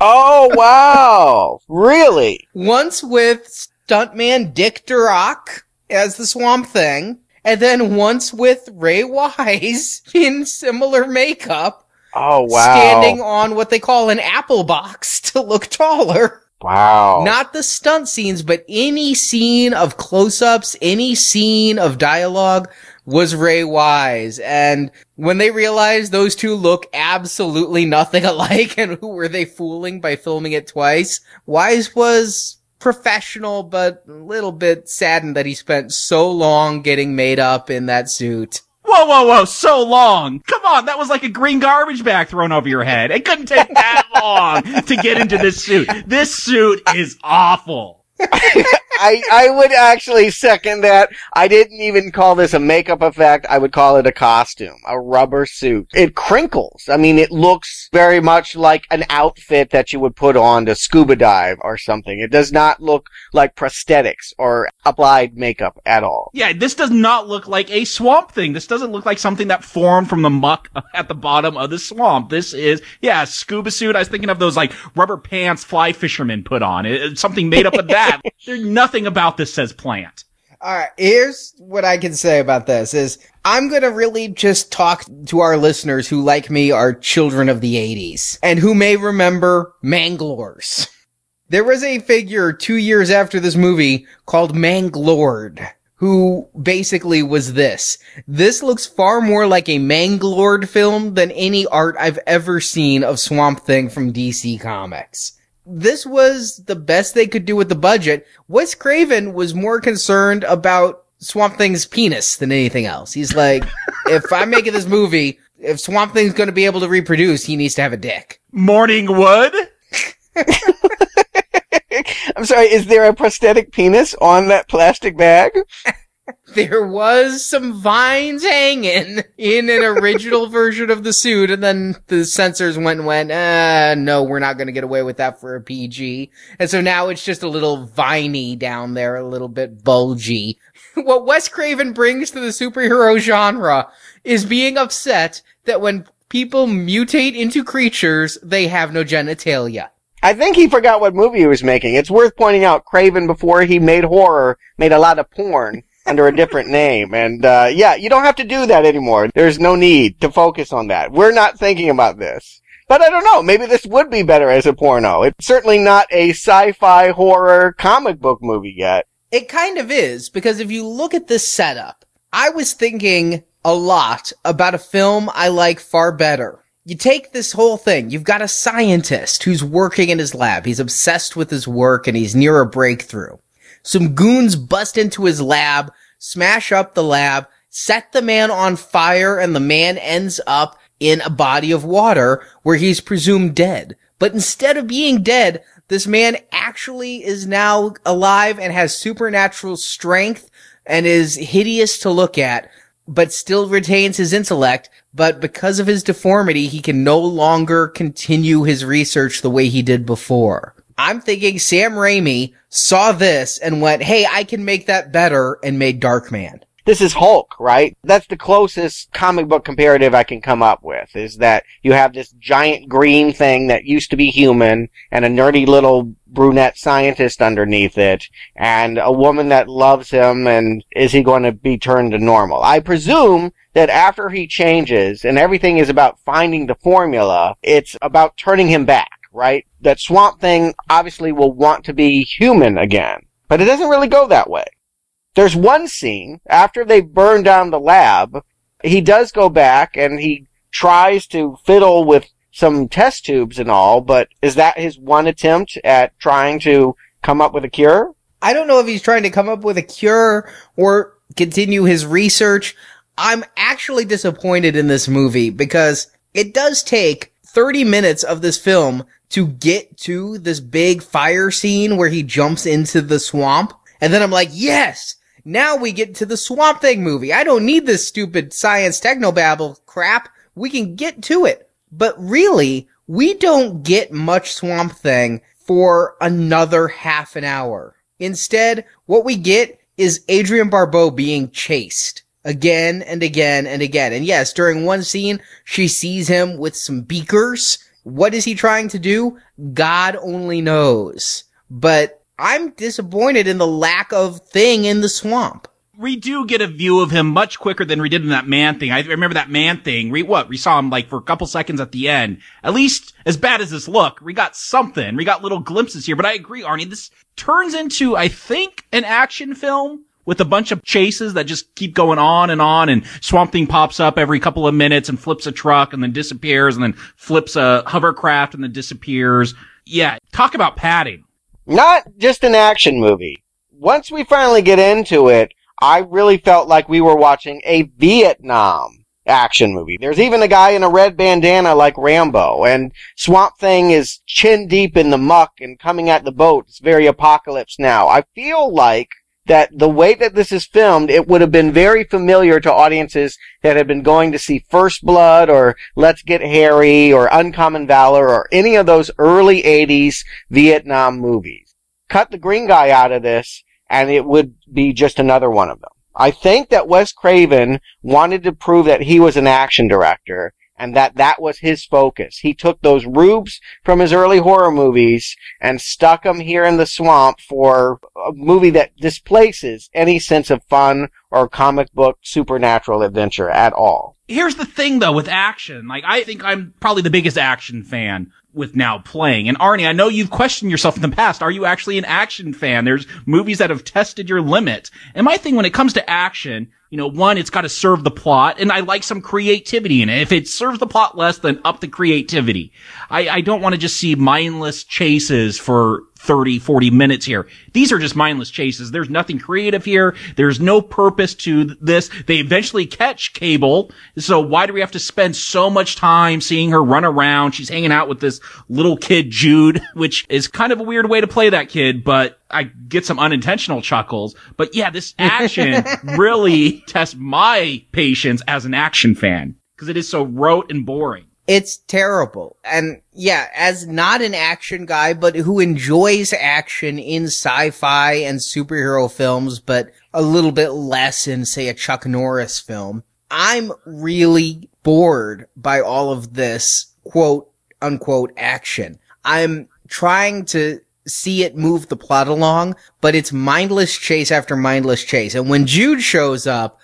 Speaker 10: oh, wow. really?
Speaker 9: Once with stuntman Dick Durock as the Swamp Thing, and then once with Ray Wise [laughs] in similar makeup.
Speaker 10: Oh, wow.
Speaker 9: Standing on what they call an apple box [laughs] to look taller.
Speaker 10: Wow.
Speaker 9: Not the stunt scenes, but any scene of close-ups, any scene of dialogue was Ray Wise. And when they realized those two look absolutely nothing [laughs] alike and who were they fooling by filming it twice, Wise was professional, but a little bit saddened that he spent so long getting made up in that suit.
Speaker 11: Whoa, whoa, whoa, so long. Come on, that was like a green garbage bag thrown over your head. It couldn't take that long to get into this suit. This suit is awful. [laughs]
Speaker 10: I, I would actually second that. I didn't even call this a makeup effect. I would call it a costume, a rubber suit. It crinkles. I mean, it looks very much like an outfit that you would put on to scuba dive or something. It does not look like prosthetics or applied makeup at all.
Speaker 11: Yeah, this does not look like a swamp thing. This doesn't look like something that formed from the muck [laughs] at the bottom of the swamp. This is, yeah, scuba suit. I was thinking of those like rubber pants fly fishermen put on. It, it's something made up of [laughs] that. There's nothing about this says plant.
Speaker 9: All right, here's what I can say about this is I'm going to really just talk to our listeners who like me are children of the 80s and who may remember Manglors. There was a figure 2 years after this movie called Manglor who basically was this. This looks far more like a Manglor film than any art I've ever seen of Swamp Thing from DC Comics this was the best they could do with the budget. Wes Craven was more concerned about Swamp Thing's penis than anything else. He's like, [laughs] if I'm making this movie, if Swamp Thing's going to be able to reproduce, he needs to have a dick.
Speaker 11: Morning wood? [laughs]
Speaker 10: I'm sorry, is there a prosthetic penis on that plastic bag? [laughs]
Speaker 9: there was some vines hanging in an original [laughs] version of the suit, and then the censors went and went, uh, no, we're not gonna get away with that for a PG. And so now it's just a little viney down there, a little bit bulgy. [laughs] what Wes Craven brings to the superhero genre is being upset that when people mutate into creatures, they have no genitalia.
Speaker 10: I think he forgot what movie he was making. It's worth pointing out Craven before he made horror made a lot of porn under a different name. And uh, yeah, you don't have to do that anymore. There's no need to focus on that. We're not thinking about this. But I don't know. Maybe this would be better as a porno. It's certainly not a sci-fi horror comic book movie yet.
Speaker 9: It kind of is because if you look at this setup, I was thinking a lot about a film I like far better. You take this whole thing. You've got a scientist who's working in his lab. He's obsessed with his work and he's near a breakthrough. Some goons bust into his lab, smash up the lab, set the man on fire, and the man ends up in a body of water where he's presumed dead. But instead of being dead, this man actually is now alive and has supernatural strength and is hideous to look at, but still retains his intellect. But because of his deformity, he can no longer continue his research the way he did before. I'm thinking Sam Raimi saw this and went, Hey, I can make that better and made Darkman.
Speaker 10: This is Hulk, right? That's the closest comic book comparative I can come up with is that you have this giant green thing that used to be human and a nerdy little brunette scientist underneath it and a woman that loves him and is he going to be turned to normal? I presume that after he changes and everything is about finding the formula, it's about turning him back right? That Swamp Thing obviously will want to be human again. But it doesn't really go that way. There's one scene, after they burn down the lab, he does go back and he tries to fiddle with some test tubes and all, but is that his one attempt at trying to come up with a cure?
Speaker 9: I don't know if he's trying to come up with a cure or continue his research. I'm actually disappointed in this movie because it does take 30 minutes of this film to get to this big fire scene where he jumps into the swamp. And then I'm like, yes, now we get to the Swamp Thing movie. I don't need this stupid science technobabble crap. We can get to it. But really, we don't get much Swamp Thing for another half an hour. Instead, what we get is Adrienne Barbeau being chased again and again and again. And yes, during one scene, she sees him with some beakers what is he trying to do? God only knows. But I'm disappointed in the lack of thing in the swamp.
Speaker 11: We do get a view of him much quicker than we did in that man thing. I remember that man thing. We what? We saw him like for a couple seconds at the end. At least as bad as this look, we got something. We got little glimpses here. But I agree, Arnie. This turns into, I think, an action film with a bunch of chases that just keep going on and on and Swamp Thing pops up every couple of minutes and flips a truck and then disappears and then flips a hovercraft and then disappears. Yeah, talk about padding.
Speaker 10: Not just an action movie. Once we finally get into it, I really felt like we were watching a Vietnam action movie. There's even a guy in a red bandana like Rambo, and Swamp Thing is chin deep in the muck and coming at the boat. It's very apocalypse now. I feel like that the way that this is filmed, it would have been very familiar to audiences that had been going to see First Blood or Let's Get Harry or Uncommon Valor or any of those early 80s Vietnam movies. Cut the green guy out of this and it would be just another one of them. I think that Wes Craven wanted to prove that he was an action director and that that was his focus. He took those rubes from his early horror movies and stuck them here in the swamp for a movie that displaces any sense of fun or comic book supernatural adventure at all.
Speaker 11: Here's the thing though with action. Like I think I'm probably the biggest action fan with now playing. And Arnie, I know you've questioned yourself in the past. Are you actually an action fan? There's movies that have tested your limit. And my thing when it comes to action, you know, one, it's got to serve the plot, and I like some creativity in it. If it serves the plot less, then up the creativity. I, I don't want to just see mindless chases for 30, 40 minutes here. These are just mindless chases. There's nothing creative here. There's no purpose to this. They eventually catch Cable. So why do we have to spend so much time seeing her run around? She's hanging out with this little kid, Jude, [laughs] which is kind of a weird way to play that kid, but I get some unintentional chuckles. But yeah, this action [laughs] really tests my patience as an action fan because it is so rote and boring.
Speaker 9: It's terrible. And yeah, as not an action guy, but who enjoys action in sci-fi and superhero films, but a little bit less in, say, a Chuck Norris film, I'm really bored by all of this quote unquote action. I'm trying to see it move the plot along, but it's mindless chase after mindless chase. And when Jude shows up,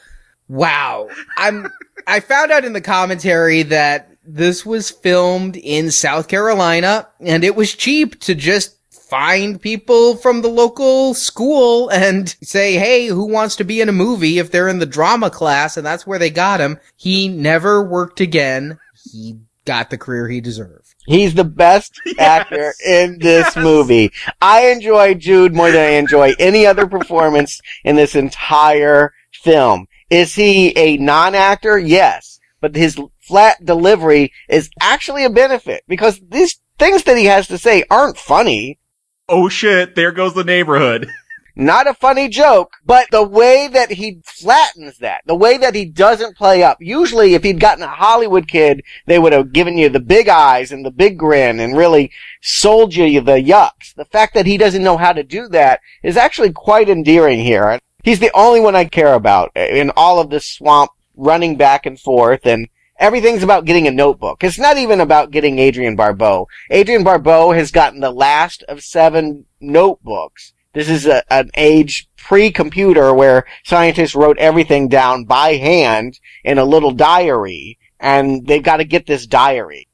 Speaker 9: wow, I'm, I found out in the commentary that this was filmed in South Carolina and it was cheap to just find people from the local school and [laughs] say, Hey, who wants to be in a movie if they're in the drama class? And that's where they got him. He never worked again. He got the career he deserved.
Speaker 10: He's the best [laughs] yes. actor in this yes. movie. I enjoy Jude more than I enjoy any other performance in this entire film. Is he a non-actor? Yes. But his flat delivery is actually a benefit because these things that he has to say aren't funny.
Speaker 11: Oh shit, there goes the neighborhood. [laughs]
Speaker 10: Not a funny joke, but the way that he flattens that, the way that he doesn't play up. Usually if he'd gotten a Hollywood kid, they would have given you the big eyes and the big grin and really sold you the yucks. The fact that he doesn't know how to do that is actually quite endearing here. He's the only one I care about in all of this swamp running back and forth and Everything's about getting a notebook. It's not even about getting Adrienne Barbeau. Adrienne Barbeau has gotten the last of seven notebooks. This is a, an age pre-computer where scientists wrote everything down by hand in a little diary, and they've got to get this diary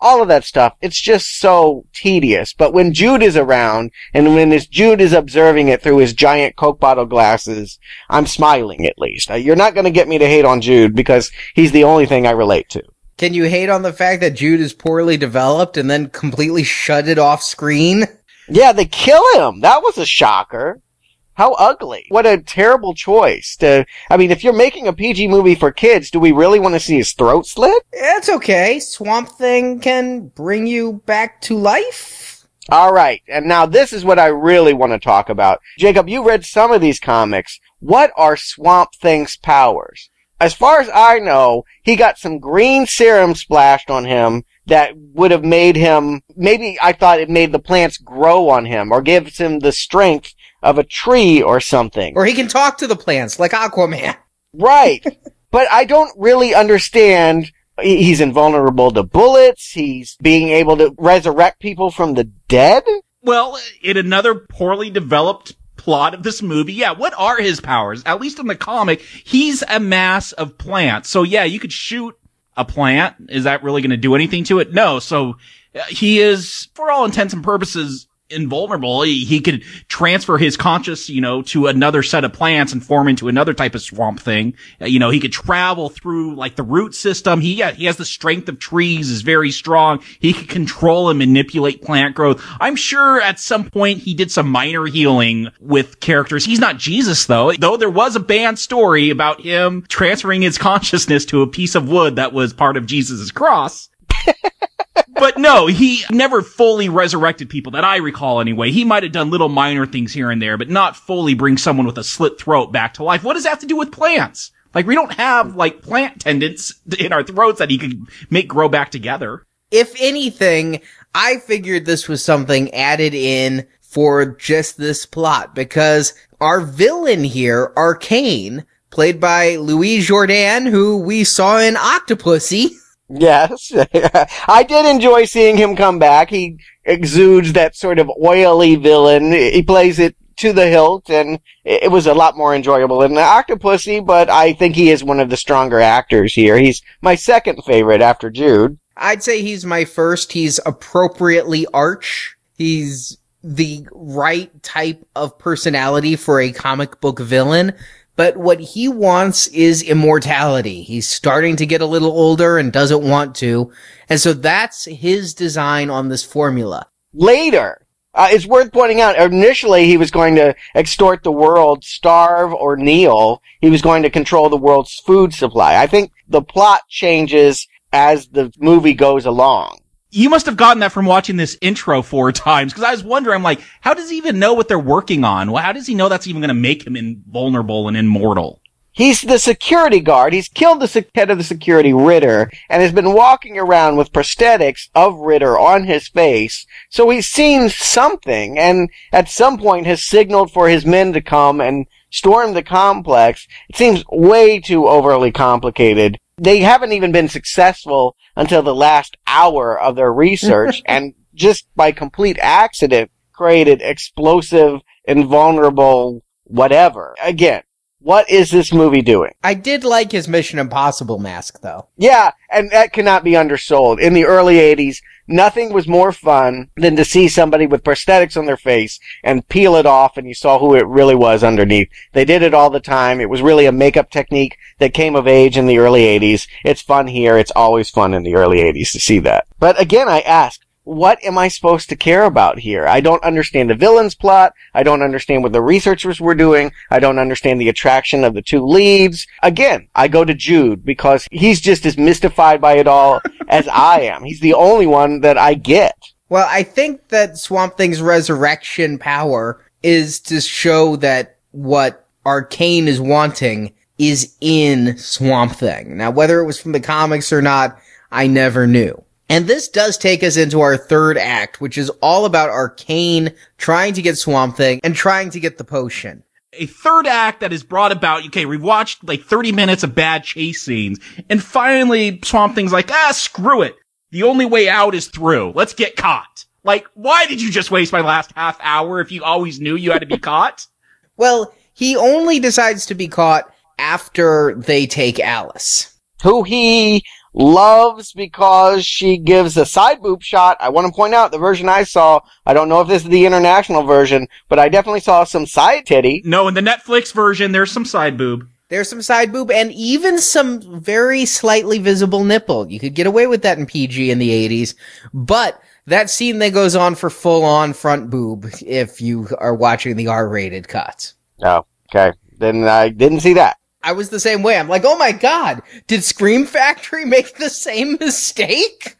Speaker 10: all of that stuff. It's just so tedious. But when Jude is around, and when this Jude is observing it through his giant Coke bottle glasses, I'm smiling at least. Uh, you're not going to get me to hate on Jude because he's the only thing I relate to.
Speaker 9: Can you hate on the fact that Jude is poorly developed and then completely shut it off screen?
Speaker 10: Yeah, they kill him. That was a shocker. How ugly. What a terrible choice to, I mean, if you're making a PG movie for kids, do we really want to see his throat slit?
Speaker 9: It's okay. Swamp Thing can bring you back to life.
Speaker 10: Alright, and now this is what I really want to talk about. Jacob, you read some of these comics. What are Swamp Thing's powers? As far as I know, he got some green serum splashed on him that would have made him, maybe I thought it made the plants grow on him or gives him the strength of a tree or something.
Speaker 9: Or he can talk to the plants like Aquaman.
Speaker 10: Right. [laughs] but I don't really understand. He's invulnerable to bullets. He's being able to resurrect people from the dead.
Speaker 11: Well, in another poorly developed plot of this movie, yeah, what are his powers? At least in the comic, he's a mass of plants. So yeah, you could shoot a plant. Is that really going to do anything to it? No. So uh, he is, for all intents and purposes, invulnerable. He, he could transfer his conscious, you know, to another set of plants and form into another type of swamp thing. Uh, you know, he could travel through like the root system. He, he has the strength of trees, is very strong. He could control and manipulate plant growth. I'm sure at some point he did some minor healing with characters. He's not Jesus though, though there was a banned story about him transferring his consciousness to a piece of wood that was part of Jesus' cross. [laughs] but no, he never fully resurrected people that I recall anyway. He might have done little minor things here and there, but not fully bring someone with a slit throat back to life. What does that have to do with plants? Like we don't have like plant tendons [laughs] in our throats that he could make grow back together.
Speaker 9: If anything, I figured this was something added in for just this plot because our villain here, Arcane, played by Louis Jourdan, who we saw in Octopussy. [laughs]
Speaker 10: Yes. [laughs] I did enjoy seeing him come back. He exudes that sort of oily villain. He plays it to the hilt and it was a lot more enjoyable than the Octopussy, but I think he is one of the stronger actors here. He's my second favorite after Jude.
Speaker 9: I'd say he's my first. He's appropriately arch. He's the right type of personality for a comic book villain. But what he wants is immortality. He's starting to get a little older and doesn't want to. And so that's his design on this formula.
Speaker 10: Later, uh, it's worth pointing out, initially he was going to extort the world, starve or kneel. He was going to control the world's food supply. I think the plot changes as the movie goes along
Speaker 11: you must have gotten that from watching this intro four [laughs] times because I was wondering, I'm like, how does he even know what they're working on? Well, how does he know that's even going to make him invulnerable and immortal?
Speaker 10: He's the security guard. He's killed the head of the security, Ritter, and has been walking around with prosthetics of Ritter on his face. So he's seen something, and at some point has signaled for his men to come and storm the complex. It seems way too overly complicated they haven't even been successful until the last hour of their research [laughs] and just by complete accident created explosive, invulnerable, whatever. Again, what is this movie doing?
Speaker 9: I did like his Mission Impossible mask though.
Speaker 10: Yeah, and that cannot be undersold. In the early 80s, nothing was more fun than to see somebody with prosthetics on their face and peel it off and you saw who it really was underneath. They did it all the time. It was really a makeup technique that came of age in the early 80s. It's fun here. It's always fun in the early 80s to see that. But again, I ask, what am I supposed to care about here? I don't understand the villain's plot. I don't understand what the researchers were doing. I don't understand the attraction of the two leads. Again, I go to Jude because he's just as mystified by it all [laughs] as I am. He's the only one that I get.
Speaker 9: Well, I think that Swamp Thing's resurrection power is to show that what Arcane is wanting is in Swamp Thing. Now, whether it was from the comics or not, I never knew. And this does take us into our third act, which is all about Arcane trying to get Swamp Thing and trying to get the potion.
Speaker 11: A third act that is brought about, okay, we've watched like 30 minutes of bad chase scenes, and finally Swamp Thing's like, ah, screw it. The only way out is through. Let's get caught. Like, why did you just waste my last half hour if you always knew you had to be [laughs] caught?
Speaker 9: well, he only decides to be caught after they take Alice.
Speaker 10: Who he loves because she gives a side boob shot. I want to point out the version I saw. I don't know if this is the international version, but I definitely saw some side titty.
Speaker 11: No, in the Netflix version, there's some side boob.
Speaker 9: There's some side boob and even some very slightly visible nipple. You could get away with that in PG in the 80s, but that scene that goes on for full on front boob if you are watching the R rated cuts.
Speaker 10: Oh, okay. Then I didn't see that.
Speaker 9: I was the same way. I'm like, oh my god, did Scream Factory [laughs] make the same mistake?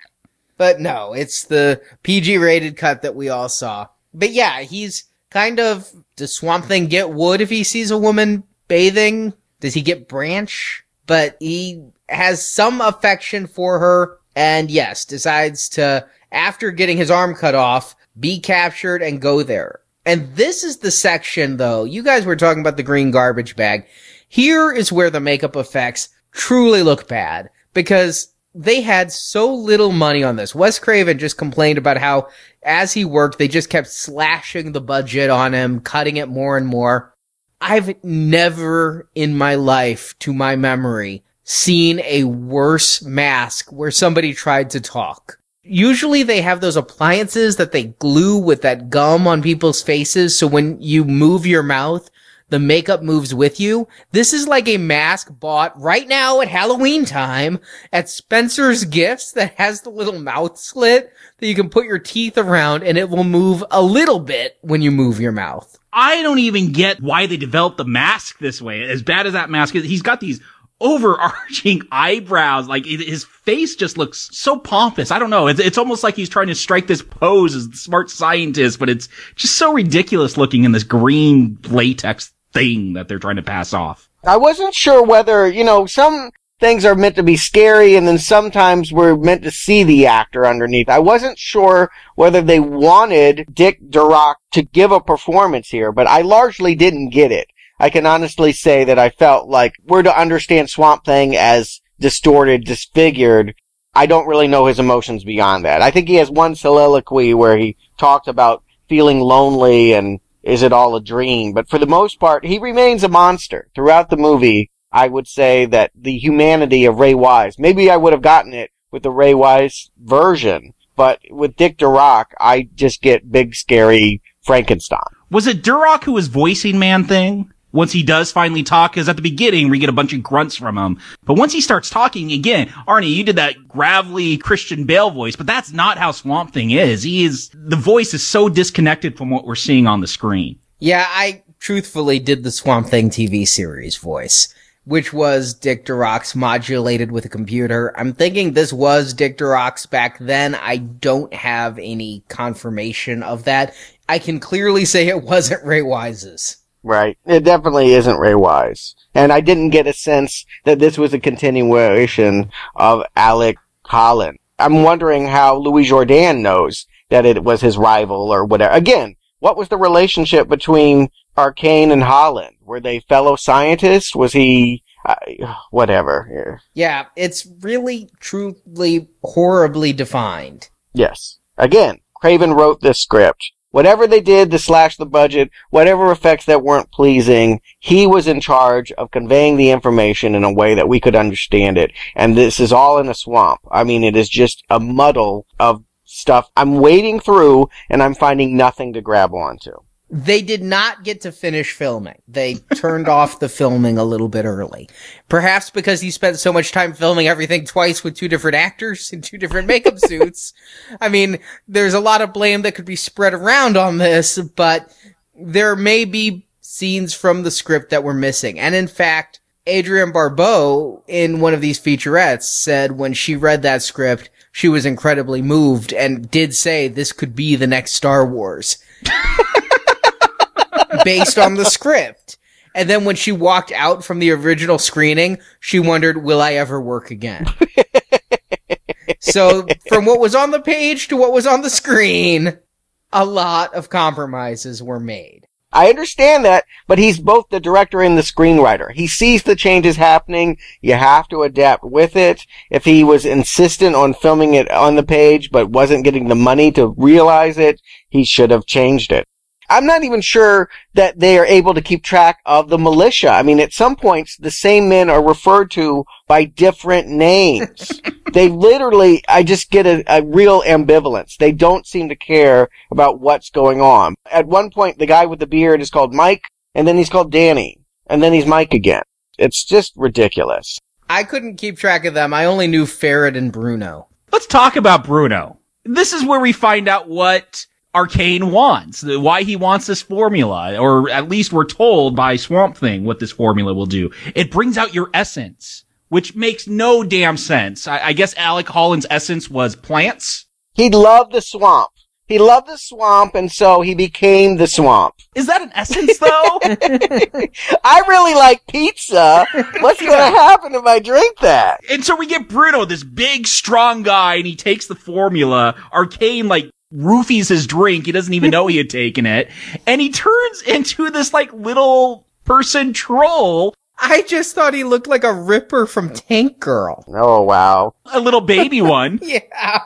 Speaker 9: But no, it's the PG rated cut that we all saw. But yeah, he's kind of, does Swamp Thing get wood if he sees a woman bathing? Does he get branch? But he has some affection for her and yes, decides to, after getting his arm cut off, be captured and go there. And this is the section though, you guys were talking about the green garbage bag. Here is where the makeup effects truly look bad because they had so little money on this. Wes Craven just complained about how as he worked, they just kept slashing the budget on him, cutting it more and more. I've never in my life, to my memory, seen a worse mask where somebody tried to talk. usually they have those appliances that they glue with that gum on people's faces. So when you move your mouth, the makeup moves with you. This is like a mask bought right now at Halloween time at Spencer's Gifts that has the little mouth slit that you can put your teeth around and it will move a little bit when you move your mouth.
Speaker 11: I don't even get why they developed the mask this way. As bad as that mask is, he's got these overarching [laughs] eyebrows. Like his face just looks so pompous. I don't know. It's, it's almost like he's trying to strike this pose as the smart scientist, but it's just so ridiculous looking in this green latex thing that they're trying to pass off.
Speaker 10: I wasn't sure whether, you know, some things are meant to be scary and then sometimes we're meant to see the actor underneath. I wasn't sure whether they wanted Dick Durock to give a performance here, but I largely didn't get it. I can honestly say that I felt like we're to understand Swamp Thing as distorted, disfigured. I don't really know his emotions beyond that. I think he has one soliloquy where he talked about feeling lonely and is it all a dream? But for the most part, he remains a monster. Throughout the movie, I would say that the humanity of Ray Wise, maybe I would have gotten it with the Ray Wise version, but with Dick Durock, I just get big scary Frankenstein.
Speaker 11: Was it Durock who was voicing Man Thing? Once he does finally talk, because at the beginning we get a bunch of grunts from him. But once he starts talking again, Arnie, you did that gravelly Christian Bale voice, but that's not how Swamp Thing is. He is, the voice is so disconnected from what we're seeing on the screen.
Speaker 9: Yeah, I truthfully did the Swamp Thing TV series voice, which was Dick Durock's modulated with a computer. I'm thinking this was Dick Durock's back then. I don't have any confirmation of that. I can clearly say it wasn't Ray Wise's.
Speaker 10: Right. It definitely isn't Ray Wise. And I didn't get a sense that this was a continuation of Alec Holland. I'm wondering how Louis Jourdan knows that it was his rival or whatever. Again, what was the relationship between Arcane and Holland? Were they fellow scientists? Was he, uh, whatever.
Speaker 9: Yeah, it's really, truly, horribly defined.
Speaker 10: Yes. Again, Craven wrote this script Whatever they did to slash the budget, whatever effects that weren't pleasing, he was in charge of conveying the information in a way that we could understand it. And this is all in a swamp. I mean, it is just a muddle of stuff I'm wading through and I'm finding nothing to grab onto.
Speaker 9: They did not get to finish filming. They turned off the filming a little bit early. Perhaps because he spent so much time filming everything twice with two different actors in two different makeup [laughs] suits. I mean, there's a lot of blame that could be spread around on this, but there may be scenes from the script that were missing. And in fact, Adrienne Barbeau in one of these featurettes said when she read that script, she was incredibly moved and did say this could be the next Star Wars. [laughs] based on the script. And then when she walked out from the original screening, she wondered, will I ever work again? so from what was on the page to what was on the screen, a lot of compromises were made.
Speaker 10: I understand that, but he's both the director and the screenwriter. He sees the changes happening. You have to adapt with it. If he was insistent on filming it on the page, but wasn't getting the money to realize it, he should have changed it. I'm not even sure that they are able to keep track of the militia. I mean, at some points, the same men are referred to by different names. [laughs] they literally, I just get a, a, real ambivalence. They don't seem to care about what's going on. At one point, the guy with the beard is called Mike, and then he's called Danny, and then he's Mike again. It's just ridiculous.
Speaker 9: I couldn't keep track of them. I only knew Ferret and Bruno.
Speaker 11: Let's talk about Bruno. This is where we find out what Arcane wants, why he wants this formula, or at least we're told by Swamp Thing what this formula will do. It brings out your essence, which makes no damn sense. I, I guess Alec Holland's essence was plants.
Speaker 10: He loved the swamp. He loved the swamp, and so he became the swamp.
Speaker 11: Is that an essence, though? [laughs]
Speaker 10: I really like pizza. What's going to happen if I drink that?
Speaker 11: And so we get Bruno, this big, strong guy, and he takes the formula. Arcane, like, roofies his drink. He doesn't even know he had taken it. And he turns into this like little person troll.
Speaker 9: I just thought he looked like a ripper from Tank Girl.
Speaker 10: Oh wow.
Speaker 11: A little baby one. [laughs]
Speaker 9: yeah.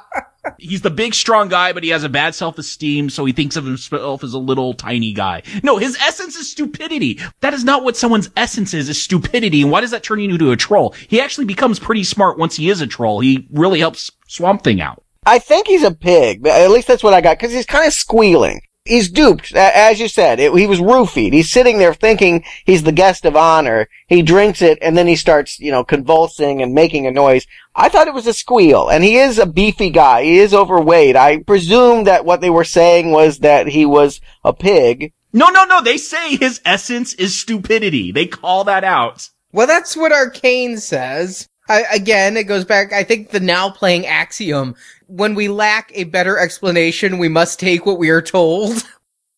Speaker 11: He's the big strong guy, but he has a bad self-esteem, so he thinks of himself as a little tiny guy. No, his essence is stupidity. That is not what someone's essence is, is stupidity. And why does that turn you into a troll? He actually becomes pretty smart once he is a troll. He really helps Swamp Thing out.
Speaker 10: I think he's a pig. At least that's what I got, because he's kind of squealing. He's duped, as you said. It, he was roofied. He's sitting there thinking he's the guest of honor. He drinks it, and then he starts, you know, convulsing and making a noise. I thought it was a squeal, and he is a beefy guy. He is overweight. I presume that what they were saying was that he was a pig.
Speaker 11: No, no, no. They say his essence is stupidity. They call that out.
Speaker 9: Well, that's what Arcane says. I, again, it goes back, I think the now playing axiom. When we lack a better explanation, we must take what we are told. [laughs]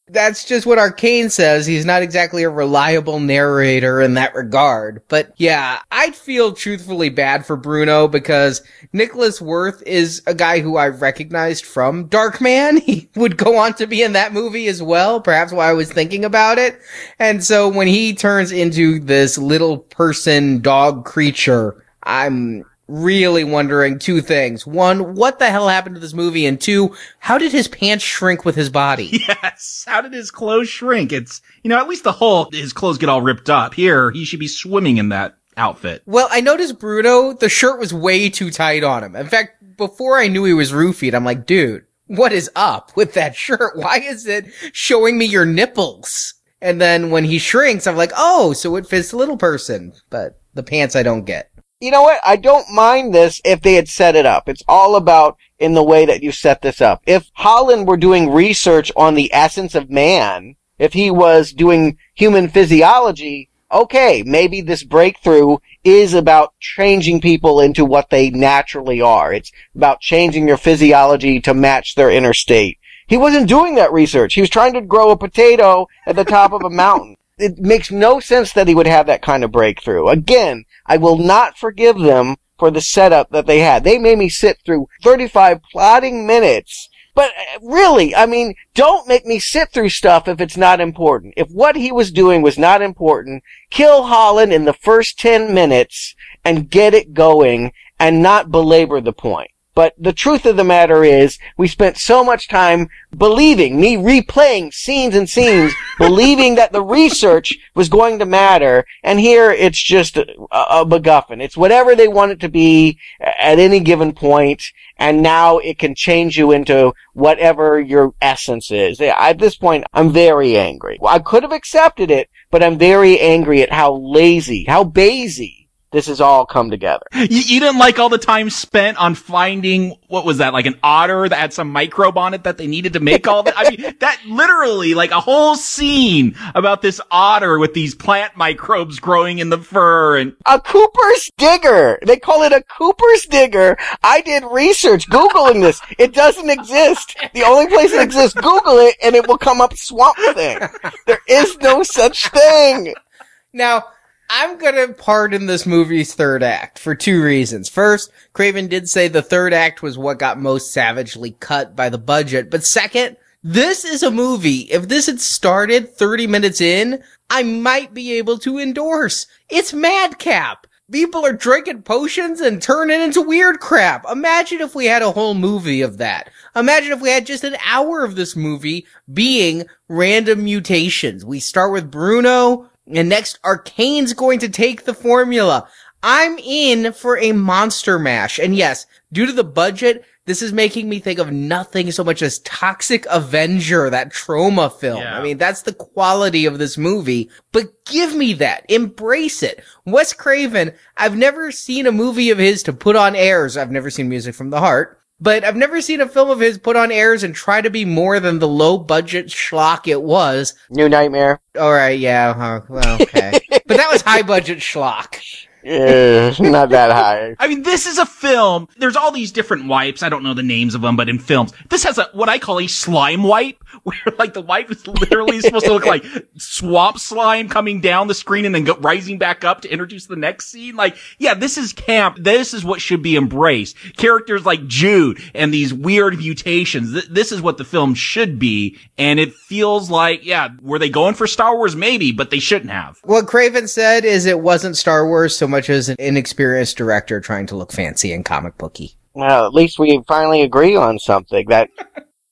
Speaker 9: That's just what Arcane says. He's not exactly a reliable narrator in that regard. But yeah, I'd feel truthfully bad for Bruno because Nicholas Worth is a guy who I recognized from Darkman. [laughs] He would go on to be in that movie as well, perhaps while I was thinking about it. And so when he turns into this little person dog creature, I'm really wondering two things. One, what the hell happened to this movie? And two, how did his pants shrink with his body? [laughs]
Speaker 11: Yes. How did his clothes shrink? It's, you know, at least the whole, his clothes get all ripped up. Here, he should be swimming in that outfit.
Speaker 9: Well, I noticed Bruno, the shirt was way too tight on him. In fact, before I knew he was roofied, I'm like, dude, what is up with that shirt? Why is it showing me your nipples? And then when he shrinks, I'm like, oh, so it fits the little person. But the pants I don't get
Speaker 10: you know what? I don't mind this if they had set it up. It's all about in the way that you set this up. If Holland were doing research on the essence of man, if he was doing human physiology, okay, maybe this breakthrough is about changing people into what they naturally are. It's about changing your physiology to match their inner state. He wasn't doing that research. He was trying to grow a potato at the top of a mountain. It makes no sense that he would have that kind of breakthrough. Again, I will not forgive them for the setup that they had. They made me sit through 35 plotting minutes. But uh, really, I mean, don't make me sit through stuff if it's not important. If what he was doing was not important, kill Holland in the first 10 minutes and get it going and not belabor the point. But the truth of the matter is, we spent so much time believing, me replaying scenes and scenes, [laughs] believing that the research was going to matter, and here it's just a, a MacGuffin. It's whatever they want it to be at any given point, and now it can change you into whatever your essence is. At this point, I'm very angry. I could have accepted it, but I'm very angry at how lazy, how bazy this has all come together.
Speaker 11: You, you, didn't like all the time spent on finding what was that like an otter that had some microbe on it that they needed to make all that. I mean, [laughs] that literally like a whole scene about this otter with these plant microbes growing in the fur and
Speaker 10: a Cooper's digger. They call it a Cooper's digger. I did research googling this. It doesn't exist. The only place it exists, Google it, and it will come up Swamp Thing. There is no such thing.
Speaker 9: Now, I'm gonna pardon this movie's third act for two reasons. First, Craven did say the third act was what got most savagely cut by the budget, but second, this is a movie. If this had started 30 minutes in, I might be able to endorse. It's madcap. People are drinking potions and turning into weird crap. Imagine if we had a whole movie of that. Imagine if we had just an hour of this movie being random mutations. We start with Bruno, and next, Arcane's going to take the formula. I'm in for a monster mash. And yes, due to the budget, this is making me think of nothing so much as Toxic Avenger, that Troma film. Yeah. I mean, that's the quality of this movie, but give me that. Embrace it. Wes Craven, I've never seen a movie of his to put on airs. I've never seen music from the heart. But I've never seen a film of his put on airs and try to be more than the low budget schlock it was.
Speaker 10: New Nightmare.
Speaker 9: All right, yeah. well, okay. [laughs] but that was high budget schlock.
Speaker 10: Yeah, not that high. [laughs]
Speaker 11: I mean, this is a film. There's all these different wipes. I don't know the names of them, but in films, this has a what I call a slime wipe, [laughs] where like the wipe is literally supposed to look like swamp slime coming down the screen and then go, rising back up to introduce the next scene. Like, yeah, this is camp. This is what should be embraced. Characters like Jude and these weird mutations. Th- this is what the film should be, and it feels like, yeah, were they going for Star Wars? Maybe, but they shouldn't have.
Speaker 9: What Craven said is it wasn't Star Wars so much as an inexperienced director trying to look fancy and comic booky.
Speaker 10: Well, at least we finally agree on something. That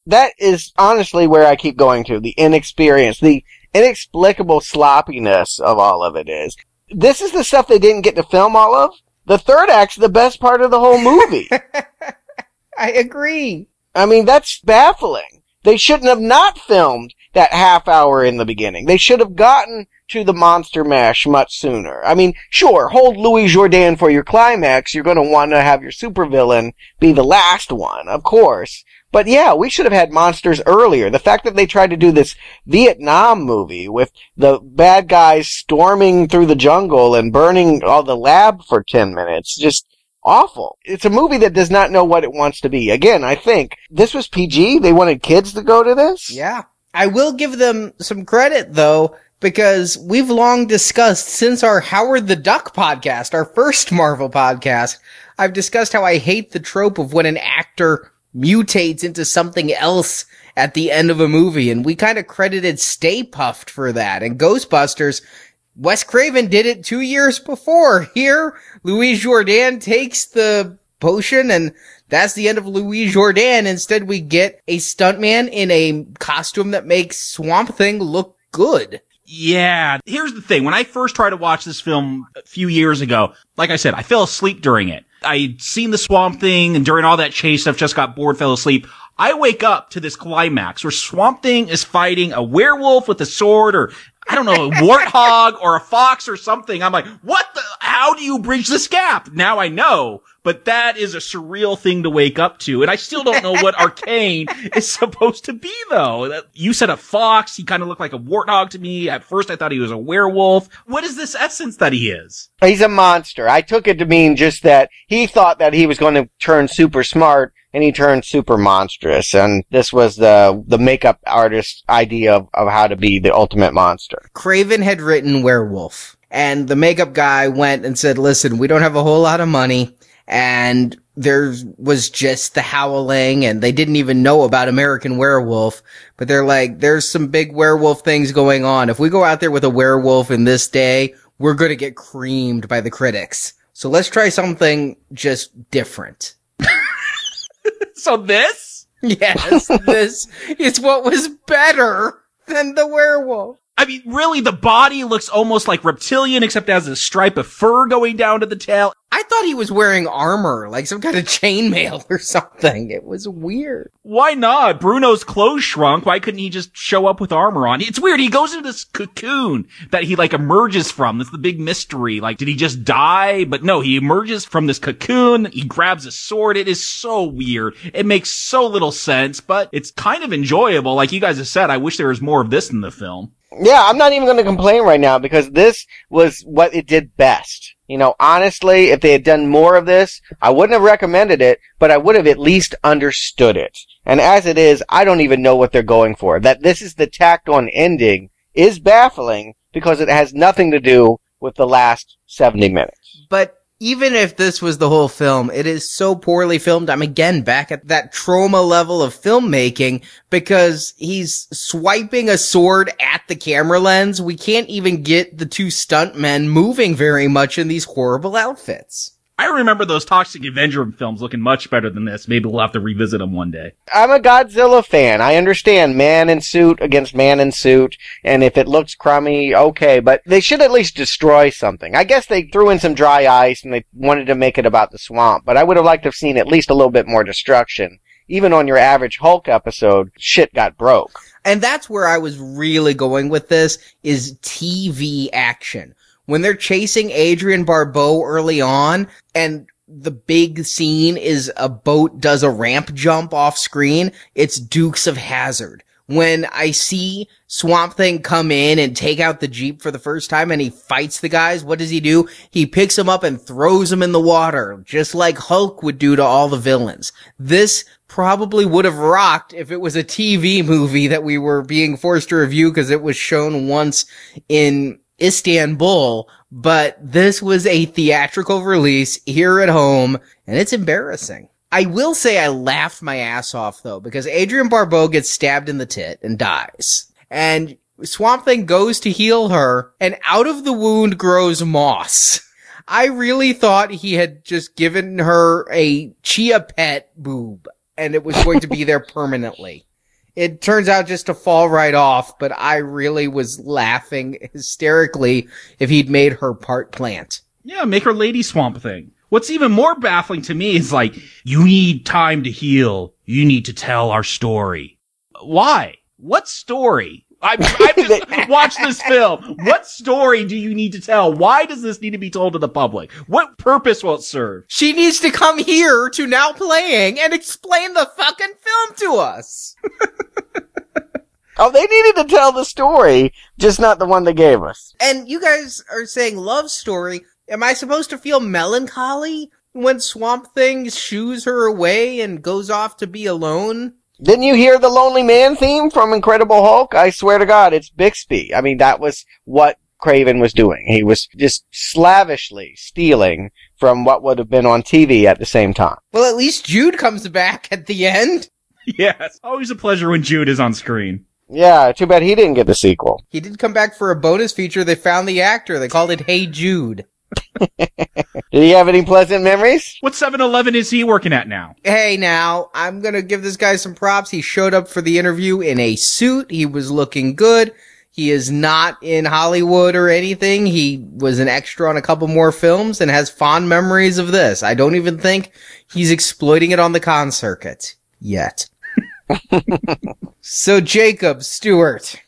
Speaker 10: that is honestly where I keep going to the inexperience, the inexplicable sloppiness of all of it is. This is the stuff they didn't get to film all of. The third act's the best part of the whole movie. [laughs]
Speaker 9: I agree.
Speaker 10: I mean, that's baffling. They shouldn't have not filmed that half hour in the beginning. They should have gotten to the monster mash much sooner. I mean, sure, hold Louis Jourdan for your climax. You're going to want to have your supervillain be the last one, of course. But yeah, we should have had monsters earlier. The fact that they tried to do this Vietnam movie with the bad guys storming through the jungle and burning all the lab for 10 minutes, just awful. It's a movie that does not know what it wants to be. Again, I think this was PG. They wanted kids to go to this.
Speaker 9: Yeah. I will give them some credit though, because we've long discussed since our Howard the Duck podcast, our first Marvel podcast, I've discussed how I hate the trope of when an actor mutates into something else at the end of a movie. And we kind of credited Stay Puft for that. And Ghostbusters, Wes Craven did it two years before. [laughs] Here, Louis Jourdan takes the potion and that's the end of Louis Jourdan. Instead, we get a stuntman in a costume that makes Swamp Thing look good.
Speaker 11: Yeah. Here's the thing. When I first tried to watch this film a few years ago, like I said, I fell asleep during it. I'd seen the Swamp Thing and during all that chase stuff, just got bored, fell asleep. I wake up to this climax where Swamp Thing is fighting a werewolf with a sword or I don't know, a [laughs] warthog or a fox or something. I'm like, what the, how do you bridge this gap? Now I know, but that is a surreal thing to wake up to. And I still don't know what [laughs] Arcane is supposed to be though. You said a fox. He kind of looked like a warthog to me. At first I thought he was a werewolf. What is this essence that he is?
Speaker 10: He's a monster. I took it to mean just that he thought that he was going to turn super smart and he turned super monstrous. And this was the the makeup artist's idea of, of how to be the ultimate monster.
Speaker 9: Craven had written Werewolf, and the makeup guy went and said, "Listen, we don't have a whole lot of money." And there was just the howling and they didn't even know about American Werewolf, but they're like, there's some big werewolf things going on. If we go out there with a werewolf in this day, we're going to get creamed by the critics. So let's try something just different. [laughs]
Speaker 11: so this?
Speaker 9: Yes, this is what was better than the werewolf.
Speaker 11: I mean, really, the body looks almost like reptilian, except it has a stripe of fur going down to the tail.
Speaker 9: I thought he was wearing armor, like some kind of [laughs] chainmail or something. It was weird.
Speaker 11: Why not? Bruno's clothes shrunk. Why couldn't he just show up with armor on? It's weird. He goes into this cocoon that he like emerges from. That's the big mystery. Like, did he just die? But no, he emerges from this cocoon. He grabs a sword. It is so weird. It makes so little sense, but it's kind of enjoyable. Like you guys have said, I wish there was more of this in the film.
Speaker 10: Yeah, I'm not even going to complain right now because this was what it did best. You know, honestly, if they had done more of this, I wouldn't have recommended it, but I would have at least understood it. And as it is, I don't even know what they're going for. That this is the tacked on ending is baffling because it has nothing to do with the last 70 minutes.
Speaker 9: But even if this was the whole film, it is so poorly filmed. I'm again back at that Troma level of filmmaking because he's swiping a sword at the camera lens. We can't even get the two stuntmen moving very much in these horrible outfits.
Speaker 11: I remember those Toxic Avenger films looking much better than this. Maybe we'll have to revisit them one day.
Speaker 10: I'm a Godzilla fan. I understand man in suit against man in suit, and if it looks crummy, okay, but they should at least destroy something. I guess they threw in some dry ice and they wanted to make it about the swamp, but I would have liked to have seen at least a little bit more destruction. Even on your average Hulk episode, shit got broke.
Speaker 9: And that's where I was really going with this is TV action when they're chasing Adrienne Barbeau early on and the big scene is a boat does a ramp jump off screen, it's Dukes of Hazzard. When I see Swamp Thing come in and take out the Jeep for the first time and he fights the guys, what does he do? He picks them up and throws them in the water, just like Hulk would do to all the villains. This probably would have rocked if it was a TV movie that we were being forced to review because it was shown once in Istanbul, but this was a theatrical release here at home, and it's embarrassing. I will say I laughed my ass off though, because Adrienne Barbeau gets stabbed in the tit and dies. And Swamp Thing goes to heal her, and out of the wound grows moss. [laughs] I really thought he had just given her a chia pet boob, and it was going to be there [laughs] permanently it turns out just to fall right off, but I really was laughing hysterically if he'd made her part plant.
Speaker 11: Yeah, make her Lady Swamp Thing. What's even more baffling to me is like, you need time to heal. You need to tell our story. Why? What story? I've, I've just [laughs] watched this film. What story do you need to tell? Why does this need to be told to the public? What purpose will it serve?
Speaker 9: She needs to come here to now playing and explain the fucking film to us.
Speaker 10: Oh, they needed to tell the story, just not the one they gave us.
Speaker 9: And you guys are saying love story. Am I supposed to feel melancholy when Swamp Thing shoos her away and goes off to be alone?
Speaker 10: Didn't you hear the Lonely Man theme from Incredible Hulk? I swear to God, it's Bixby. I mean, that was what Craven was doing. He was just slavishly stealing from what would have been on TV at the same time.
Speaker 9: Well, at least Jude comes back at the end. [laughs]
Speaker 11: Yes. Always a pleasure when Jude is on screen.
Speaker 10: Yeah, too bad he didn't get the sequel.
Speaker 9: He did come back for a bonus feature. They found the actor. They called it Hey Jude. [laughs]
Speaker 10: Did he have any pleasant memories?
Speaker 11: What 7-Eleven is he working at now?
Speaker 9: Hey now, I'm gonna give this guy some props. He showed up for the interview in a suit. He was looking good. He is not in Hollywood or anything. He was an extra on a couple more films and has fond memories of this. I don't even think he's exploiting it on the con circuit yet. [laughs] so Jacob Stuart,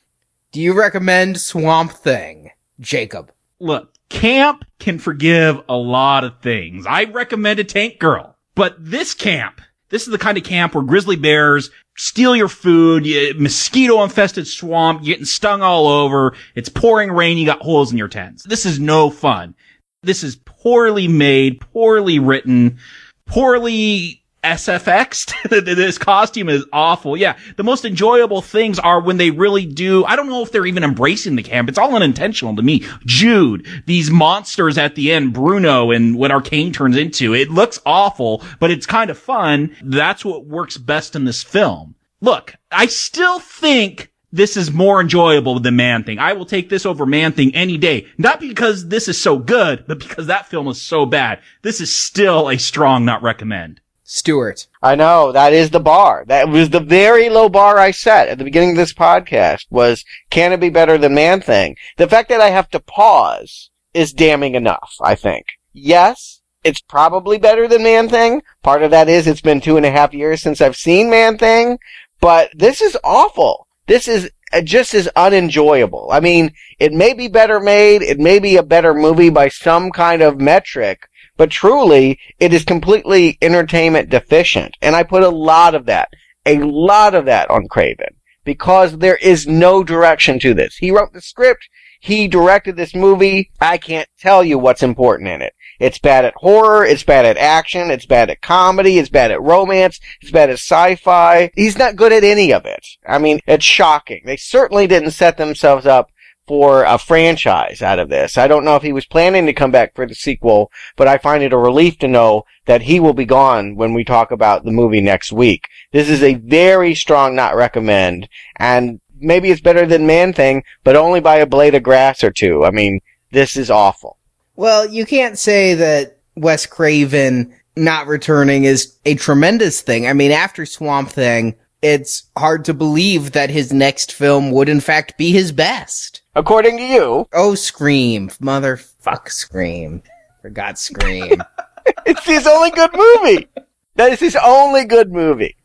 Speaker 9: do you recommend Swamp Thing? Jacob.
Speaker 11: Look, camp can forgive a lot of things. I recommended Tank Girl, but this camp, this is the kind of camp where grizzly bears steal your food, you, mosquito infested swamp, you're getting stung all over, it's pouring rain, you got holes in your tents. This is no fun. This is poorly made, poorly written, poorly SFX. [laughs] this costume is awful. Yeah. The most enjoyable things are when they really do. I don't know if they're even embracing the camp. It's all unintentional to me. Jude, these monsters at the end, Bruno and what Arcane turns into. It looks awful, but it's kind of fun. That's what works best in this film. Look, I still think this is more enjoyable than Man Thing. I will take this over Man Thing any day. Not because this is so good, but because that film is so bad. This is still a strong not recommend.
Speaker 9: Stuart.
Speaker 10: I know that is the bar. That was the very low bar I set at the beginning of this podcast. Was can it be better than Man Thing? The fact that I have to pause is damning enough. I think. Yes, it's probably better than Man Thing. Part of that is it's been two and a half years since I've seen Man Thing, but this is awful. This is uh, just as unenjoyable. I mean, it may be better made. It may be a better movie by some kind of metric, but truly, it is completely entertainment deficient. And I put a lot of that, a lot of that on Craven because there is no direction to this. He wrote the script. He directed this movie. I can't tell you what's important in it. It's bad at horror. It's bad at action. It's bad at comedy. It's bad at romance. It's bad at sci-fi. He's not good at any of it. I mean, it's shocking. They certainly didn't set themselves up for a franchise out of this. I don't know if he was planning to come back for the sequel, but I find it a relief to know that he will be gone when we talk about the movie next week. This is a very strong not recommend, and maybe it's better than Man Thing, but only by a blade of grass or two. I mean, this is awful.
Speaker 9: Well, you can't say that Wes Craven not returning is a tremendous thing. I mean, after Swamp Thing, it's hard to believe that his next film would in fact be his best.
Speaker 10: According to you.
Speaker 9: Oh, Scream. Motherfuck Scream. Forgot Scream. [laughs]
Speaker 10: it's his only good movie. That is his only good movie.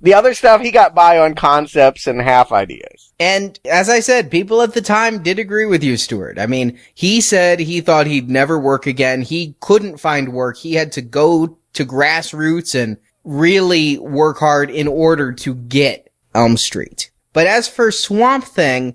Speaker 10: The other stuff he got by on concepts and half ideas.
Speaker 9: And as I said, people at the time did agree with you, Stuart. I mean, he said he thought he'd never work again. He couldn't find work. He had to go to grassroots and really work hard in order to get Elm Street. But as for Swamp Thing,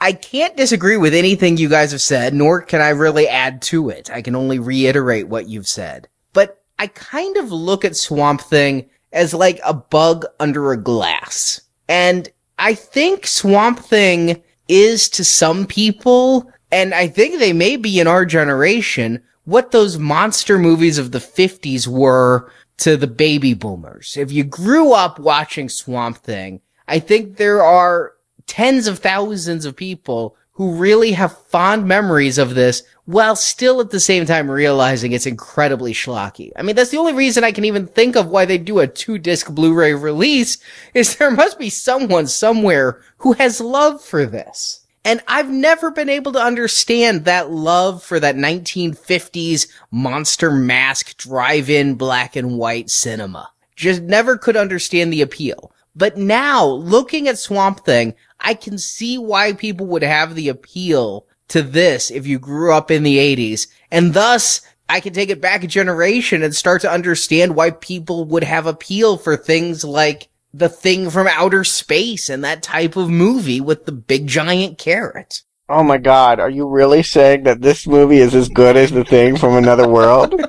Speaker 9: I can't disagree with anything you guys have said, nor can I really add to it. I can only reiterate what you've said. But I kind of look at Swamp Thing as like a bug under a glass. And I think Swamp Thing is to some people, and I think they may be in our generation, what those monster movies of the 50s were to the baby boomers. If you grew up watching Swamp Thing, I think there are tens of thousands of people who really have fond memories of this while still at the same time realizing it's incredibly schlocky. I mean, that's the only reason I can even think of why they do a two disc Blu-ray release is there must be someone somewhere who has love for this. And I've never been able to understand that love for that 1950s monster mask drive-in black and white cinema. Just never could understand the appeal. But now, looking at Swamp Thing, I can see why people would have the appeal to this if you grew up in the 80s. And thus, I can take it back a generation and start to understand why people would have appeal for things like the thing from outer space and that type of movie with the big giant carrot.
Speaker 10: Oh my god, are you really saying that this movie is as good as the thing from another world?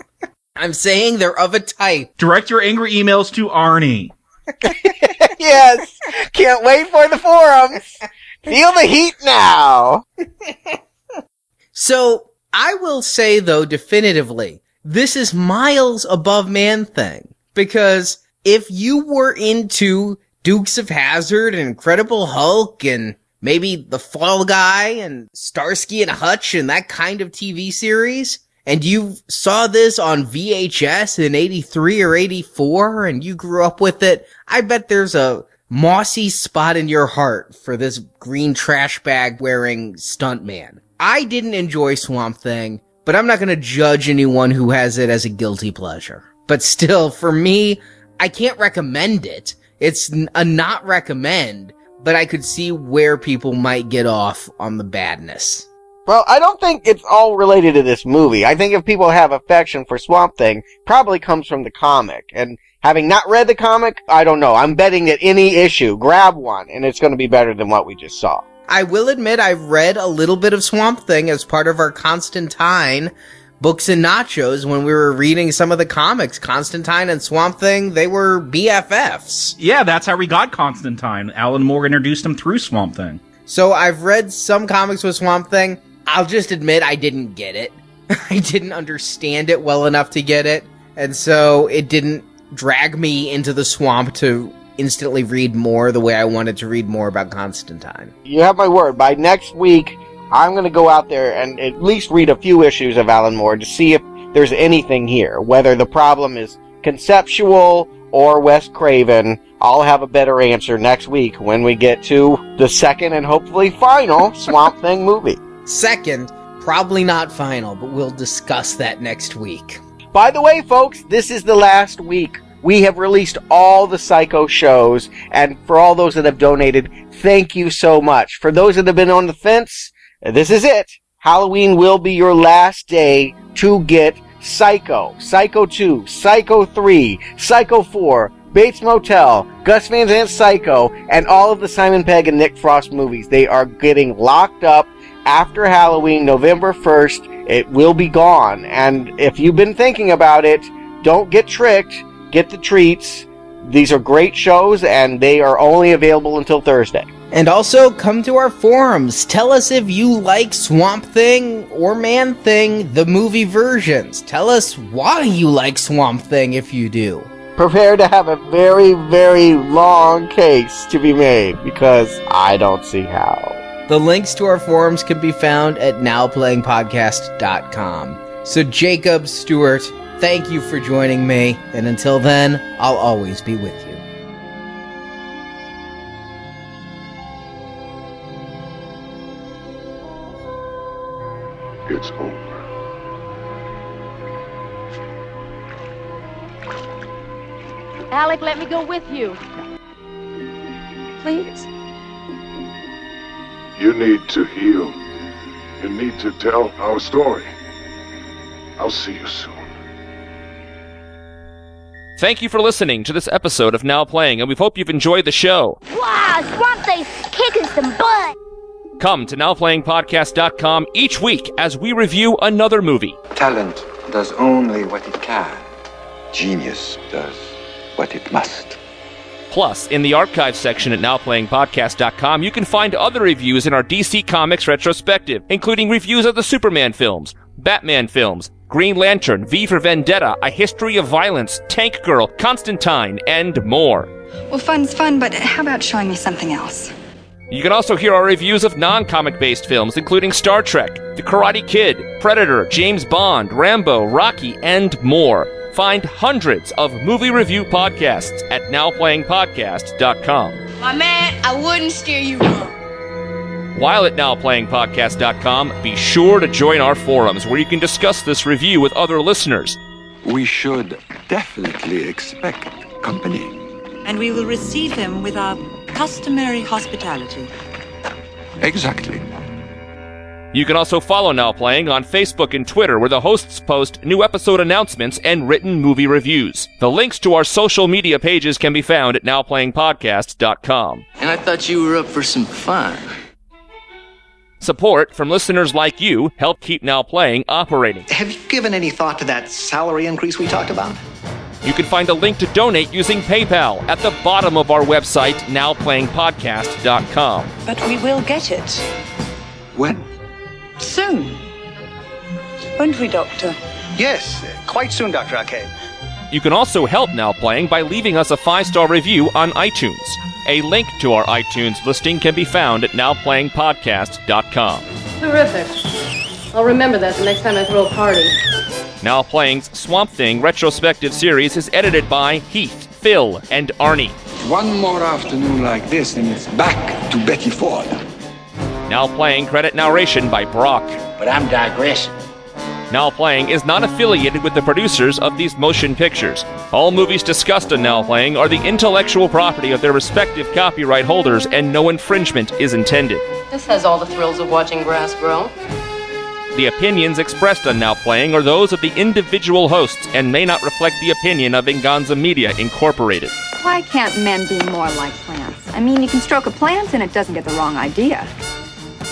Speaker 10: [laughs]
Speaker 9: I'm saying they're of a type.
Speaker 11: Direct your angry emails to Arnie. [laughs]
Speaker 10: yes! Can't wait for the forums! Feel the heat now!
Speaker 9: So, I will say though definitively, this is miles above Man Thing. Because if you were into Dukes of Hazzard and Incredible Hulk and maybe The Fall Guy and Starsky and Hutch and that kind of TV series, and you saw this on VHS in 83 or 84 and you grew up with it, I bet there's a mossy spot in your heart for this green trash bag wearing stuntman. I didn't enjoy Swamp Thing, but I'm not going to judge anyone who has it as a guilty pleasure. But still, for me, I can't recommend it. It's a not recommend, but I could see where people might get off on the badness.
Speaker 10: Well, I don't think it's all related to this movie. I think if people have affection for Swamp Thing, probably comes from the comic. And having not read the comic, I don't know. I'm betting that any issue, grab one, and it's going to be better than what we just saw.
Speaker 9: I will admit I've read a little bit of Swamp Thing as part of our Constantine books and nachos when we were reading some of the comics. Constantine and Swamp Thing, they were BFFs.
Speaker 11: Yeah, that's how we got Constantine. Alan Moore introduced him through Swamp Thing.
Speaker 9: So I've read some comics with Swamp Thing. I'll just admit I didn't get it. [laughs] I didn't understand it well enough to get it. And so it didn't drag me into the swamp to instantly read more the way I wanted to read more about Constantine.
Speaker 10: You have my word. By next week, I'm going to go out there and at least read a few issues of Alan Moore to see if there's anything here. Whether the problem is conceptual or Wes Craven, I'll have a better answer next week when we get to the second and hopefully final Swamp Thing movie.
Speaker 9: Second, probably not final, but we'll discuss that next week.
Speaker 10: By the way, folks, this is the last week. We have released all the Psycho shows, and for all those that have donated, thank you so much. For those that have been on the fence, this is it. Halloween will be your last day to get Psycho, Psycho 2, Psycho 3, Psycho 4, Bates Motel, Gus Van Sant's Psycho, and all of the Simon Pegg and Nick Frost movies. They are getting locked up after Halloween, November 1st. It will be gone. And if you've been thinking about it, don't get tricked. Get the treats. These are great shows and they are only available until Thursday.
Speaker 9: And also come to our forums. Tell us if you like Swamp Thing or Man Thing, the movie versions. Tell us why you like Swamp Thing if you do.
Speaker 10: Prepare to have a very, very long case to be made because I don't see how.
Speaker 9: The links to our forums can be found at nowplayingpodcast.com. So, Jacob Stuart, thank you for joining me, and until then, I'll always be with you.
Speaker 12: It's over.
Speaker 13: Alec, let me go with you. Please.
Speaker 12: You need to heal. You need to tell our story. I'll see you soon.
Speaker 2: Thank you for listening to this episode of Now Playing, and we hope you've enjoyed the show.
Speaker 4: Wow, Swamp Thing's kicking some butt.
Speaker 2: Come to NowPlayingPodcast.com each week as we review another movie.
Speaker 6: Talent does only what it can. Genius does what it must.
Speaker 2: Plus, in the archive section at NowPlayingPodcast.com, you can find other reviews in our DC Comics retrospective, including reviews of the Superman films, Batman films, Green Lantern, V for Vendetta, A History of Violence, Tank Girl, Constantine, and more.
Speaker 14: Well, fun's fun, but how about showing me something else?
Speaker 2: You can also hear our reviews of non comic based films, including Star Trek, The Karate Kid, Predator, James Bond, Rambo, Rocky, and more. Find hundreds of movie review podcasts at nowplayingpodcast.com.
Speaker 15: My man, I wouldn't steer you wrong.
Speaker 2: While at NowPlayingPodcast.com, be sure to join our forums where you can discuss this review with other listeners.
Speaker 6: We should definitely expect company.
Speaker 15: And we will receive him with our customary hospitality.
Speaker 6: Exactly.
Speaker 2: You can also follow Now Playing on Facebook and Twitter, where the hosts post new episode announcements and written movie reviews. The links to our social media pages can be found at NowPlayingPodcast.com.
Speaker 16: And I thought you were up for some fun.
Speaker 2: Support from listeners like you help keep Now Playing operating.
Speaker 17: Have you given any thought to that salary increase we talked about?
Speaker 2: You can find a link to donate using PayPal at the bottom of our website, NowPlayingPodcast.com.
Speaker 15: But we will get it.
Speaker 6: When?
Speaker 15: Soon. Won't we, Doctor?
Speaker 17: Yes, quite soon, Dr. Arcane.
Speaker 2: You can also help Now Playing by leaving us a five star review on iTunes. A link to our iTunes listing can be found at NowPlayingPodcast.com.
Speaker 13: Terrific. I'll remember that the next time I throw a party.
Speaker 2: Now Playing's Swamp Thing retrospective series is edited by Heath, Phil, and Arnie.
Speaker 6: One more afternoon like this, and it's back to Betty Ford.
Speaker 2: Now Playing credit narration by Brock.
Speaker 18: But I'm digressing.
Speaker 2: Now Playing is not affiliated with the producers of these motion pictures. All movies discussed on Now Playing are the intellectual property of their respective copyright holders, and no infringement is intended.
Speaker 13: This has all the thrills of watching grass grow.
Speaker 2: The opinions expressed on Now Playing are those of the individual hosts and may not reflect the opinion of Venganza Media Incorporated.
Speaker 14: Why can't men be more like plants? I mean, you can stroke a plant and it doesn't get the wrong idea.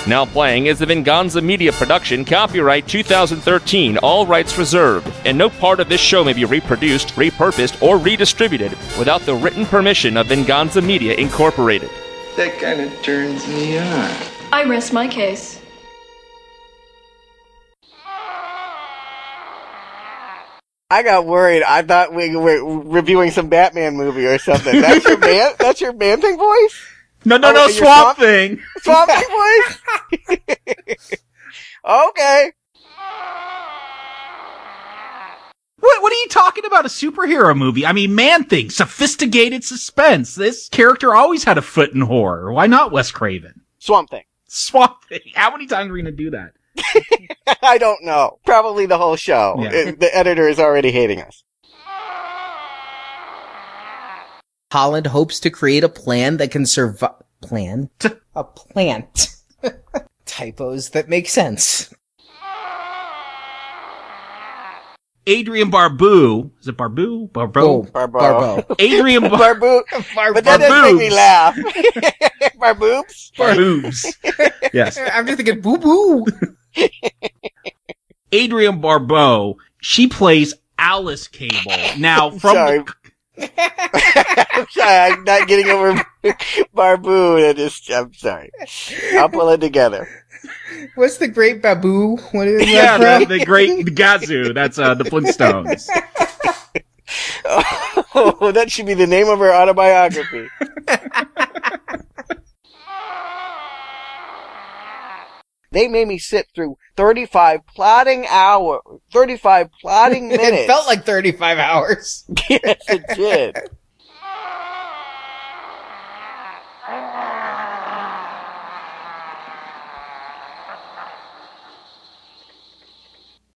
Speaker 2: Now Playing is a Venganza Media production, copyright 2013, all rights reserved, and no part of this show may be reproduced, repurposed, or redistributed without the written permission of Venganza Media Incorporated.
Speaker 6: That kind of turns me on.
Speaker 13: I rest my case.
Speaker 10: I got worried. I thought we were reviewing some Batman movie or something. That's your [laughs] man. That's your man thing voice.
Speaker 11: No, no,
Speaker 10: Oh,
Speaker 11: no,
Speaker 10: your
Speaker 11: Swamp Thing.
Speaker 10: Swamp [laughs] Thing voice. [laughs] okay.
Speaker 11: What, what are you talking about? A superhero movie? I mean, Man Thing, sophisticated suspense. This character always had a foot in horror. Why not Wes Craven?
Speaker 10: Swamp Thing.
Speaker 11: Swamp Thing. How many times are we gonna do that? [laughs]
Speaker 10: I don't know. Probably the whole show.
Speaker 11: Yeah.
Speaker 10: It- the editor is already hating us.
Speaker 9: Holland hopes to create a plan that can survive. Plan? a plant. [laughs] Typos that make sense.
Speaker 11: Adrienne Barbeau. Is it Barbeau? Barbeau?
Speaker 9: Oh,
Speaker 10: Barbeau.
Speaker 9: Barbeau. [laughs]
Speaker 11: Adrienne Bar-
Speaker 10: Barboot. But that doesn't make me
Speaker 11: Barboobs.
Speaker 10: laugh. Barboobs.
Speaker 11: Barboobs. yes.
Speaker 9: I'm just thinking boo boo.
Speaker 11: Adrienne Barbeau. She plays Alice Cable. Now, [laughs] from
Speaker 10: Sorry.
Speaker 11: the- [laughs]
Speaker 10: I'm sorry, I'm not getting over [laughs] Barboon. I just, I'm sorry. I'll pull it together.
Speaker 9: What's the great Babu? What is
Speaker 11: yeah,
Speaker 9: that
Speaker 11: the, the great Gazoo. That's uh, the Flintstones.
Speaker 10: Oh, that should be the name of her autobiography. They made me sit through 35 plotting hour, 35 plotting minutes. [laughs]
Speaker 9: it felt like 35 hours. [laughs]
Speaker 10: yes, it did.